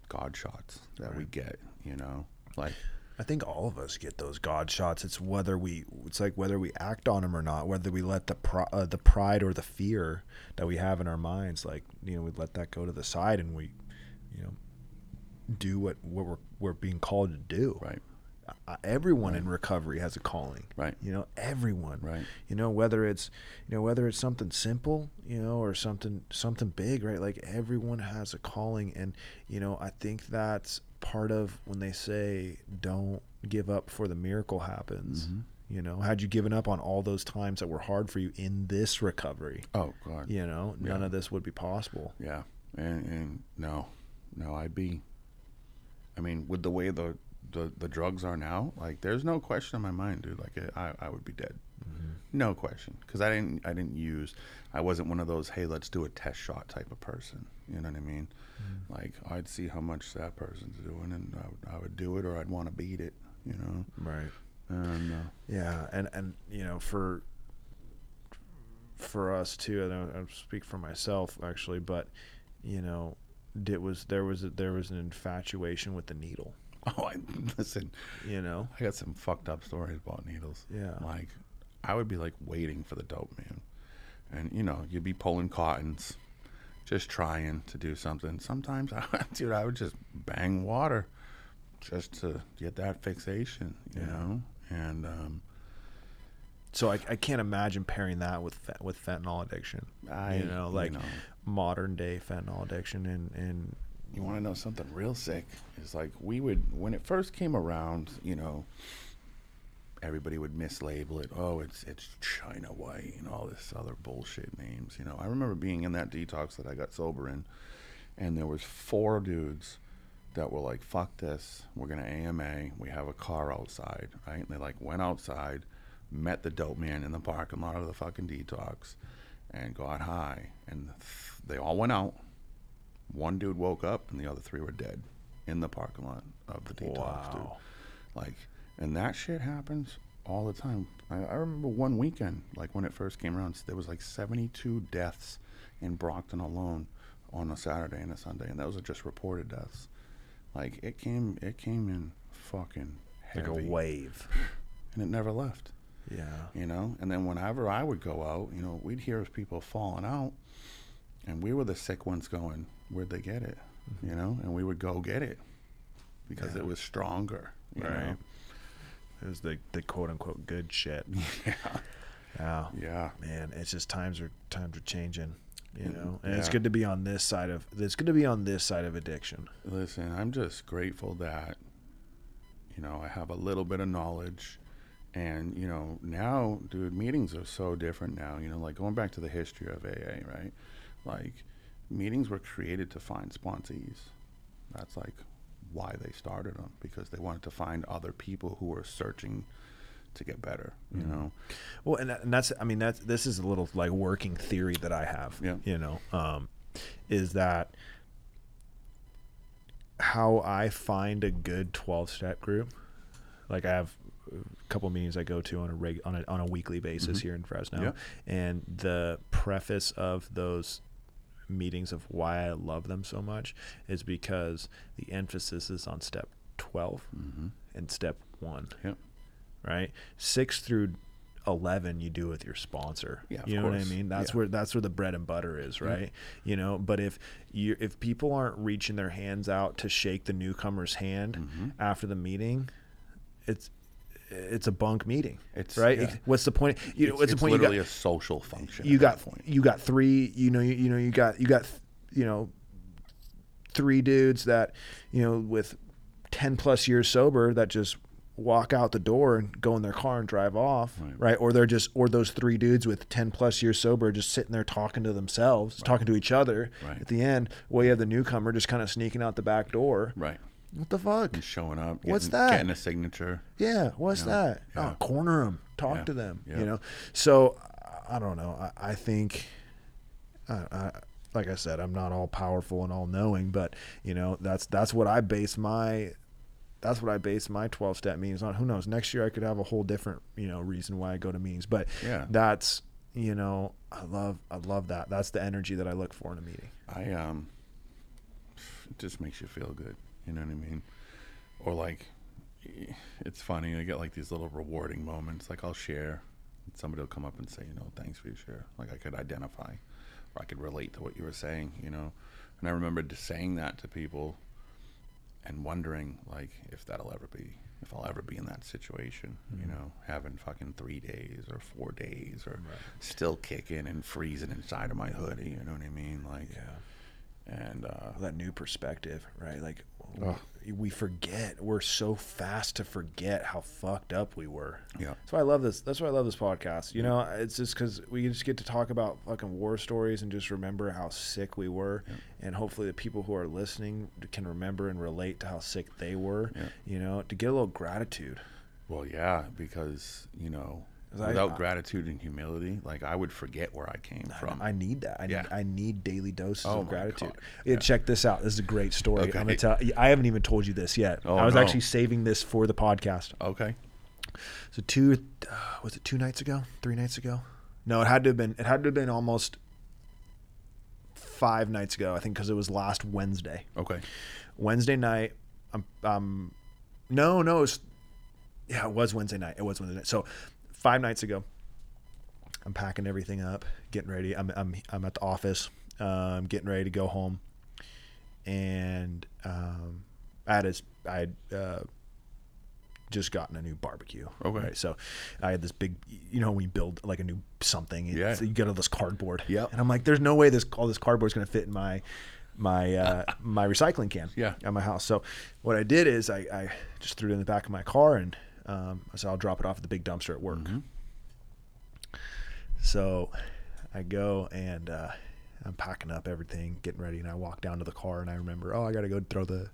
God shots that we get. You know, like I think all of us get those God shots. It's whether we it's like whether we act on them or not, whether we let the uh, the pride or the fear that we have in our minds, like you know, we let that go to the side and we, you know, do what what we're we're being called to do. right, Uh, everyone in recovery has a calling. right, You know, everyone. right. You know, whether it's you know whether it's something simple, you know, or something something big, right? Like everyone has a calling, and you know, I think that's part of when they say don't give up before the miracle happens. Mhm. You know, had you given up on all those times that were hard for you in this recovery, Oh God. you know, none Yeah. of this would be possible. Yeah, and, and no, no, I'd be. I mean, with the way the, the the drugs are now, like, there's no question in my mind, dude. Like, I I would be dead, no question, because I didn't I didn't use, I wasn't one of those hey let's do a test shot type of person. You know what I mean? Like, I'd see how much that person's doing, and I would, I would do it, or I'd want to beat it. You know, Right. and uh, Yeah, and and you know for for us too, I don't I speak for myself actually, but you know, it was there was a, there was an infatuation with the needle. <laughs> oh, I listen. You know, I got some fucked up stories about needles. Yeah. Like, I would be like waiting for the dope man. And, you know, you'd be pulling cottons, just trying to do something. Sometimes, <laughs> I, dude, I would just bang water just to get that fixation, you Yeah. know? And, um, so I, I can't imagine pairing that with with fentanyl addiction. I, you know, like know, modern day fentanyl addiction, and and you want to know something real sick? Is like we would, when it first came around, you know, everybody would mislabel it. Oh, it's it's China White and all this other bullshit names. You know, I remember being in that detox that I got sober in, and there was four dudes that were like, "Fuck this, we're gonna AMA. We have a car outside, right?" And they like went outside, met the dope man in the parking lot of the fucking detox, and got high. And th- they all went out. One dude woke up, and the other three were dead in the parking lot of the detox, dude. wow, Like, and that shit happens all the time. I, I remember one weekend, like when it first came around, there was like 72 deaths in Brockton alone on a Saturday and a Sunday, and those are just reported deaths. Like it came, it came in fucking like a wave. <laughs> and it never left. Yeah. you know. And then whenever I would go out, you know, we'd hear of people falling out, and we were the sick ones going, "Where'd they get it?" You know, and we would go get it because Mm-hmm. Yeah. it was stronger. You know? It was the the quote unquote good shit. <laughs> Yeah. Yeah. Yeah. Man, it's just times are times are changing. You know, and it's good to be on this side of. It's good to be on this side of addiction. Listen, I'm just grateful that, you know, I have a little bit of knowledge. And, you know, now, dude, meetings are so different now. You know, like going back to the history of AA, right? Like, meetings were created to find sponsees. That's like why they started them, because they wanted to find other people who were searching to get better, you know? Well, and, that- and that's I mean that's this is a little like working theory that I have. Yeah. You know, um, is that how I find a good twelve step group? Like I have a couple meetings I go to on a reg on a on a weekly basis here in Fresno, Yeah. and the preface of those meetings of why I love them so much is because the emphasis is on step 12 and step one Yep. right? Six through eleven, you do with your sponsor. Yeah, you know what I mean. That's Yeah. where that's where the bread and butter is, right? You know, but if you if people aren't reaching their hands out to shake the newcomer's hand Mm-hmm. after the meeting, it's it's a bunk meeting. It's- right. yeah. What's the point? You know, it's what's the it's point? You got, literally a social function. you got point. you got three you know you, you know you got you got you know three dudes that you know with 10 plus years sober that just walk out the door and go in their car and drive off right, Right. or they're just or those three dudes with 10 plus years sober just sitting there talking to themselves talking to each other Right. at the end well you have the newcomer just kind of sneaking out the back door Right. What the fuck Just showing up. What's getting- that? Getting a signature. yeah, what's Yeah, that? yeah. Oh, corner them, talk Yeah, to them. yeah. You know, so I I don't know. I, I think, I, I, like I said, I'm not all powerful and all knowing, but you know, that's that's what I base my, that's what I base my 12 step meetings on. Who knows? Next year I could have a whole different you know reason why I go to meetings, but Yeah. that's you know I love I love that. That's the energy that I look for in a meeting. I um, it just makes you feel good. You know what I mean? Or like, it's funny. I get like these little rewarding moments. Like I'll share, and somebody will come up and say, you know, thanks for your share. Like I could identify, or I could relate to what you were saying. You know, and I remember just saying that to people, and wondering like if that'll ever be. If I'll ever be in that situation, you mm-hmm. know, having fucking three days or four days, or still kicking and freezing inside of my hoodie, you know what I mean? Like, and uh, that new perspective, right? Like we forget. We're so fast to forget how fucked up we were. Yeah. That's why I love this. That's why I love this podcast. You know, it's just because we just get to talk about fucking war stories and just remember how sick we were, and hopefully the people who are listening can remember and relate to how sick they were. Yeah. You know, to get a little gratitude. Well, yeah, because you know, without I- gratitude and humility, like I would forget where I came from. I need that. I need, Yeah. I need daily doses Oh of gratitude. Yeah, Yeah. check this out. This is a great story. I'm gonna tell. I haven't even told you this yet. Oh, I was no. actually saving this for the podcast. okay, So two, uh, was it two nights ago? Three nights ago? No, it had to have been. It had to have been almost five nights ago. I think because it was last Wednesday. okay, Wednesday night. Um, um, no, no, it was. Yeah, it was Wednesday night. It was Wednesday night. So five nights ago. I'm packing everything up, getting ready. I'm I'm I'm at the office. I'm getting ready to go home, and um, I had his, I had uh, just gotten a new barbecue. Okay. Right. So I had this big, you know, when you build like a new something, Yeah. you get all this cardboard. Yep. And I'm like, there's no way this all this cardboard is going to fit in my my uh, <laughs> my recycling can. Yeah. At my house. So what I did is I, I just threw it in the back of my car and um, I said I'll drop it off at the big dumpster at work. So I go and uh, I'm packing up everything, getting ready, and I walk down to the car and I remember, oh, I got to go throw the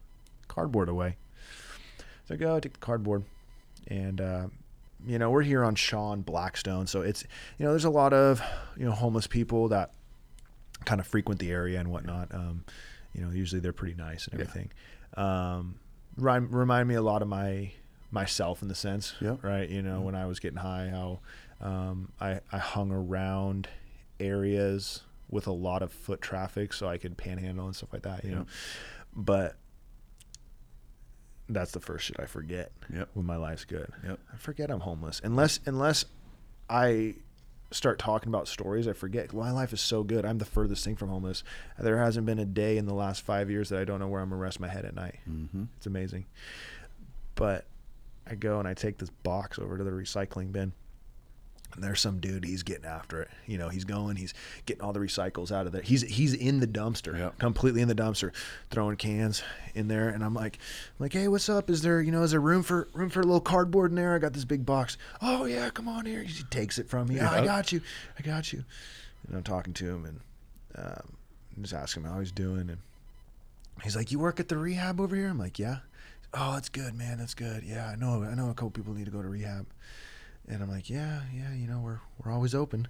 cardboard away. So I go, I take the cardboard, and uh, you know we're here on Shaw and Blackstone, so it's you know there's a lot of you know homeless people that kind of frequent the area and whatnot. Um, you know, usually they're pretty nice and Yeah. everything. Um, remind, remind me a lot of my myself in the sense, Yeah. right? You know, when I was getting high, how um, I I hung around areas with a lot of foot traffic, so I could panhandle and stuff like that. You Yeah. know, but that's the first shit I forget Yep. when my life's good. Yep. I forget I'm homeless unless unless I start talking about stories, I forget my life is so good. I'm the furthest thing from homeless. There hasn't been a day in the last five years that I don't know where I'm gonna rest my head at night. Mm-hmm. It's amazing. But I go and I take this box over to the recycling bin. And there's some dude, he's getting after it. You know, he's going, he's getting all the recycles out of there. He's he's in the dumpster, Yeah. completely in the dumpster, throwing cans in there. And I'm like, I'm like, hey, what's up? Is there, you know, is there room for room for a little cardboard in there? I got this big box. Oh yeah, come on here. He takes it from me. "Oh, I got you, I got you. And I'm talking to him and um, just asking him how he's doing. And he's like, you work at the rehab over here? I'm like, yeah. Oh, that's good, man. That's good. Yeah, I know. I know a couple people need to go to rehab. And I'm like, yeah, yeah. You know, we're we're always open.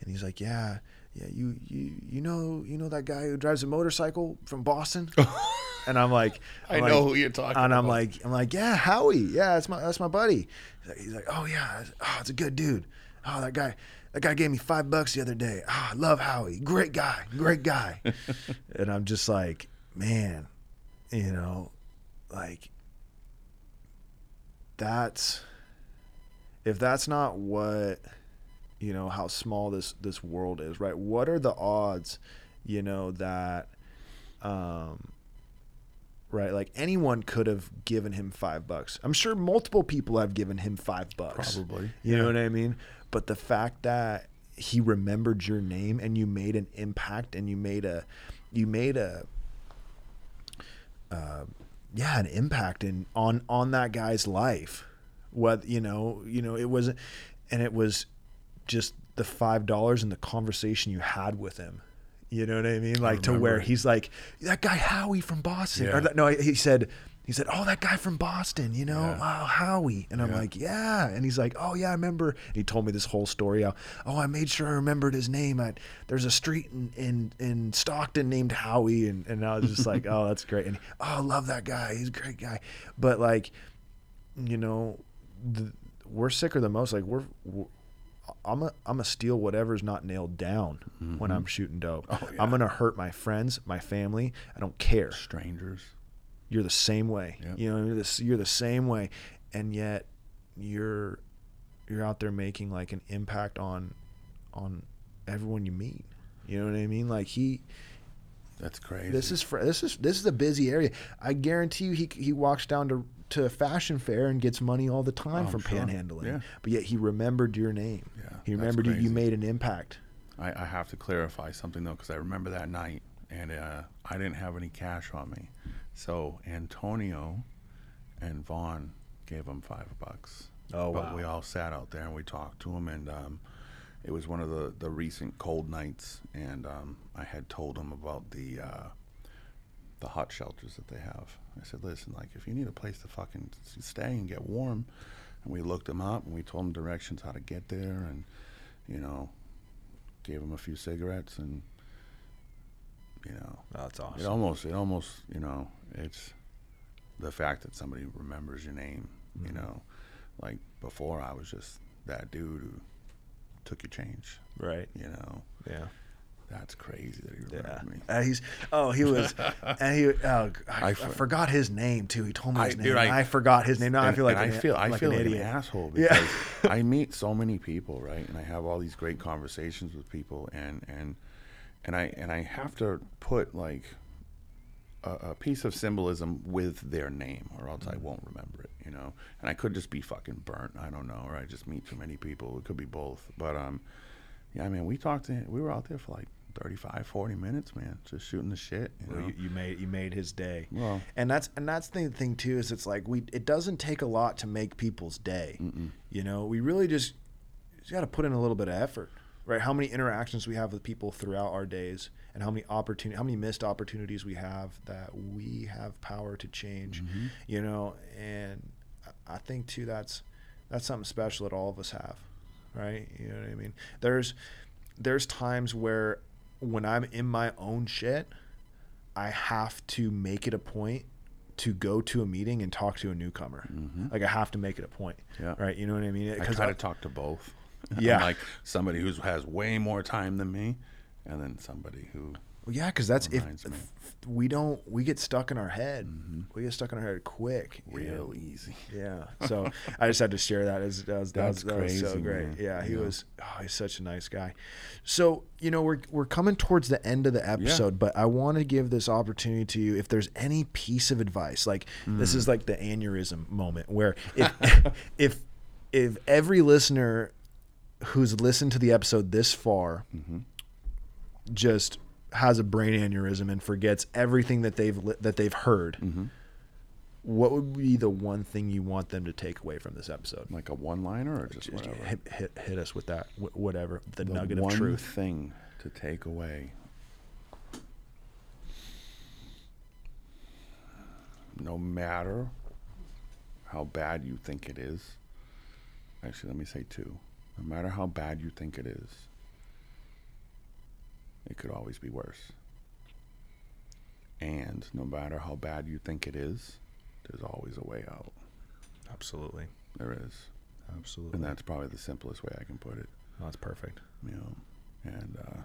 And he's like, yeah, yeah. You you you know you know that guy who drives a motorcycle from Boston? <laughs> and I'm like, I I'm know like- who you're talking and I'm like, I'm like, yeah, Howie. Yeah, that's my that's my buddy. He's like, he's like, oh yeah, oh, it's a good dude. Oh, that guy. That guy gave me five bucks the other day. Oh, I love Howie. Great guy. Great guy. <laughs> and I'm just like, man, you know, like that's if that's not what you know how small this this world is right? What are the odds you know that um right like anyone could have given him five bucks? I'm sure multiple people have given him five bucks. Probably. you know what i mean? But the fact that he remembered your name and you made an impact and you made a you made a uh, yeah an impact in on on that guy's life. What you know you know it wasn't and it was just the five dollars and the conversation you had with him. You know what i mean? Like to where he's like that guy howie from boston Yeah. or that, no he said he said oh that guy from boston you know Yeah. oh howie and i'm Yeah. like yeah and he's like oh yeah i remember and he told me this whole story how, oh i made sure i remembered his name I, there's a street in, in in stockton named howie and, and i was just like <laughs> oh that's great and oh i love that guy he's a great guy but like you know, the, we're sicker than most. Like we're, we're I'm a I'm a steal whatever's not nailed down when mm-hmm. I'm shooting dope. Oh, yeah. I'm gonna hurt my friends, my family. I don't care. Strangers. You're the same way. Yep. You know, you're the you're the same way, and yet you're you're out there making like an impact on on everyone you meet. You know what I mean? Like he That's crazy. this is fr- this is this is a busy area. I guarantee you, he he walks down to to a fashion fair and gets money all the time Oh, from sure. panhandling. Yeah. But yet he remembered your name. Yeah, he remembered you. You made an impact. I, I have to clarify something though, because I remember that night, and uh, I didn't have any cash on me. So Antonio and Vaughn gave him five bucks. Oh, but wow. we all sat out there and we talked to him, and um, it was one of the the recent cold nights, and um, I had told him about the. Uh, the hot shelters that they have. I said, listen, like if you need a place to fucking stay and get warm, and we looked him up and we told him directions how to get there, and you know, gave him a few cigarettes, and you know, that's awesome. it almost, it almost, you know, it's the fact that somebody remembers your name. You Mm-hmm. know, like before I was just that dude who took your change. Right. You know, Yeah. that's crazy that he Yeah. remembered me. Uh, he's oh he was and <laughs> he oh, I, I, I forgot his name too. He told me I- his name. dude, I- I, forgot his name. Now I feel like an, I feel I like feel an like idiot. an asshole Yeah. because <laughs> I meet so many people, right? And I have all these great conversations with people, and and and I and I have to put like a, a piece of symbolism with their name, or else Mm. I won't remember it, you know. And I could just be fucking burnt. I don't know, or I just meet too many people. It could be both. But um, yeah, I mean, we talked. To, we were out there for like 35, 40 minutes, man, just shooting the shit. You? Well, you, you made you made his day. Well- and that's and that's the thing too is it's like we it doesn't take a lot to make people's day. You know, we really just just got to put in a little bit of effort, right? How many interactions we have with people throughout our days, and how many opportunity, how many missed opportunities we have that we have power to change. Mm-hmm. You know, and I- I think too that's that's something special that all of us have, right? You know what I mean? There's there's times where when I'm in my own shit, I have to make it a point to go to a meeting and talk to a newcomer. Mm-hmm. Like I have to make it a point. Yeah. Right. You know what I mean? I 'Cause try to talk to both. <laughs> Yeah. like somebody who has way more time than me, and then somebody who Well, yeah, because that's if we don't we get stuck in our head. Mm-hmm. We get stuck in our head quick. Real easy. Yeah. <laughs> So I just had to share that. As that was, that was, That's that was so great. man. Yeah, he Yeah. was. Oh, he's such a nice guy. So you know we're we're coming towards the end of the episode, but I want to give this opportunity to you. If there's any piece of advice, like this Mm. is like the aneurysm moment, where if <laughs> if if every listener who's listened to the episode this far Mm-hmm. just has a brain aneurysm and forgets everything that they've li- that they've heard Mm-hmm. what would be the one thing you want them to take away from this episode? Like a one-liner or just whatever. Hit, hit, hit us with that, wh- whatever the, the nugget one of truth. thing to take away. No matter how bad you think it is, actually, let me say two. No matter how bad you think it is, it could always be worse. And no matter how bad you think it is, there's always a way out. Absolutely, There is. absolutely. And that's probably the simplest way I can put it. that's perfect. you know, and uh,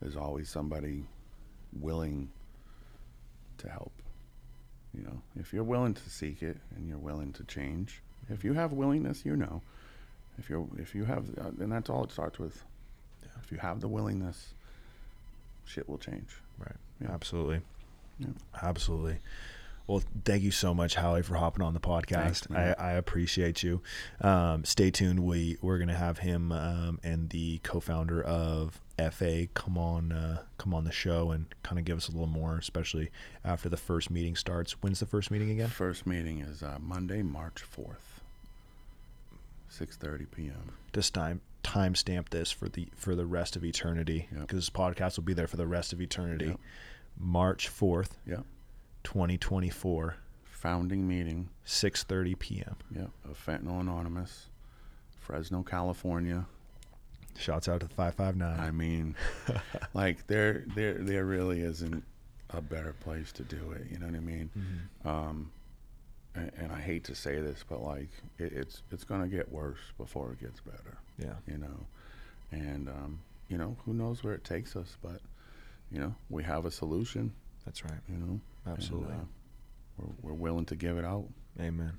there's always somebody willing to help. You know, if you're willing to seek it and you're willing to change, if you have willingness, you know. If you're, if you have, uh, and that's all it starts with. If you have the willingness, shit will change. Right. Yeah. Absolutely. Yeah. Absolutely. Well, thank you so much, Howie, for hopping on the podcast. Thanks, I. I appreciate you. Um, stay tuned. We we're gonna have him um, and the co-founder of FA come on uh, come on the show and kind of give us a little more, especially after the first meeting starts. When's the first meeting again? First meeting is uh, Monday, March fourth, six thirty p.m. Just time timestamp this for the for the rest of eternity Yep. because this podcast will be there for the rest of eternity. Yep. March fourth, Yep. twenty twenty four, Founding meeting. six thirty p.m. Yep. Of Fentanyl Anonymous, Fresno, California. Shouts out to the five five nine. I mean, <laughs> like there, there, there really isn't a better place to do it. You know what I mean? Mm-hmm. Um, and, and I hate to say this, but like it, it's it's gonna get worse before it gets better. Yeah. You know, and um, you know who knows where it takes us, but you know we have a solution. That's right. You know, and, Absolutely. uh, we're, we're willing to give it out. Amen.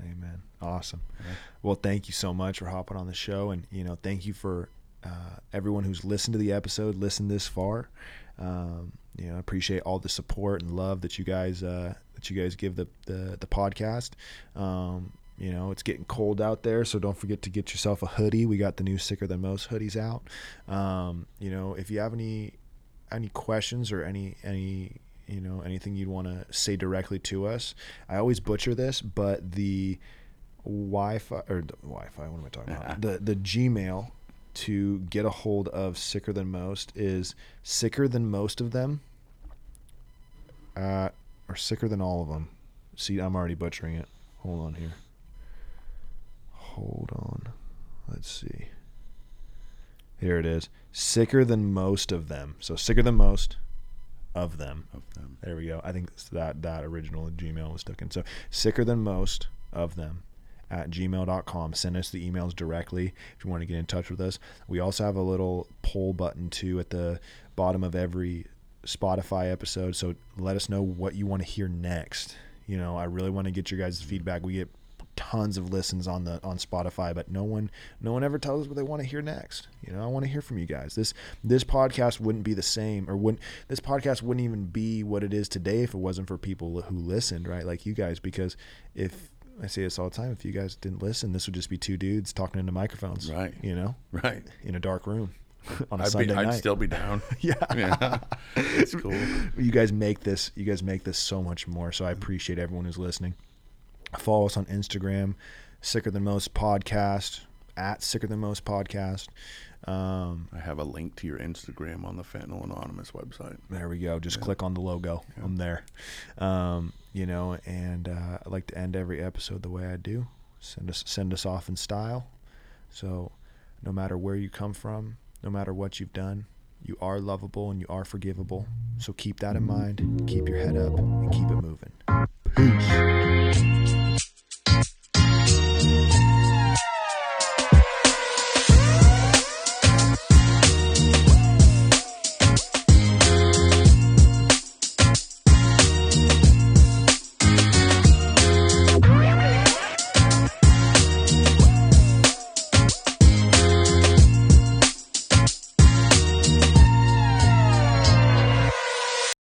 Amen. Awesome. Yeah. Well, thank you so much for hopping on the show, and you know, thank you for uh, everyone who's listened to the episode, listened this far. Um, you know, I appreciate all the support and love that you guys uh, that you guys give the the, the podcast. Um, you know, it's getting cold out there, so don't forget to get yourself a hoodie. We got the new sicker than most hoodies out. Um, you know, if you have any any questions or any any you know anything you'd want to say directly to us i always butcher this but the wi-fi or the wi-fi what am i talking about the the gmail to get a hold of sicker than most is sicker than most of them uh or sicker than all of them. See i'm already butchering it. Hold on here. Hold on. Let's see. Here it is. Sicker than most of them. So sicker than most of them. Of them. there we go. I think that that original Gmail was stuck in. So sicker than most of them at gmail.com. Send us the emails directly if you want to get in touch with us. We also have a little poll button too at the bottom of every Spotify episode. So let us know what you want to hear next. You know, I really want to get your guys' feedback. We get tons of listens on the on Spotify, but no one no one ever tells us what they want to hear next. You know, I want to hear from you guys. This this podcast wouldn't be the same or wouldn't this podcast wouldn't even be what it is today if it wasn't for people who listened, right? Like you guys because if I say this all the time, if you guys didn't listen, this would just be two dudes talking into microphones, Right. You know, Right. in a dark room <laughs> on a I'd, Sunday be, I'd night. still be down. <laughs> yeah. <laughs> yeah. It's cool. you guys make this you guys make this so much more so i appreciate everyone who's listening follow us on instagram sicker than most podcast at sicker than most podcast um, I have a link to your Instagram on the Fentanyl Anonymous website. there we go. Just click on the logo. I'm there. Um, you know and uh, i like to end every episode the way i do. Send us send us off in style. So no matter where you come from no matter what you've done you are lovable and you are forgivable. So keep that in mind. Keep your head up and keep it moving. Peace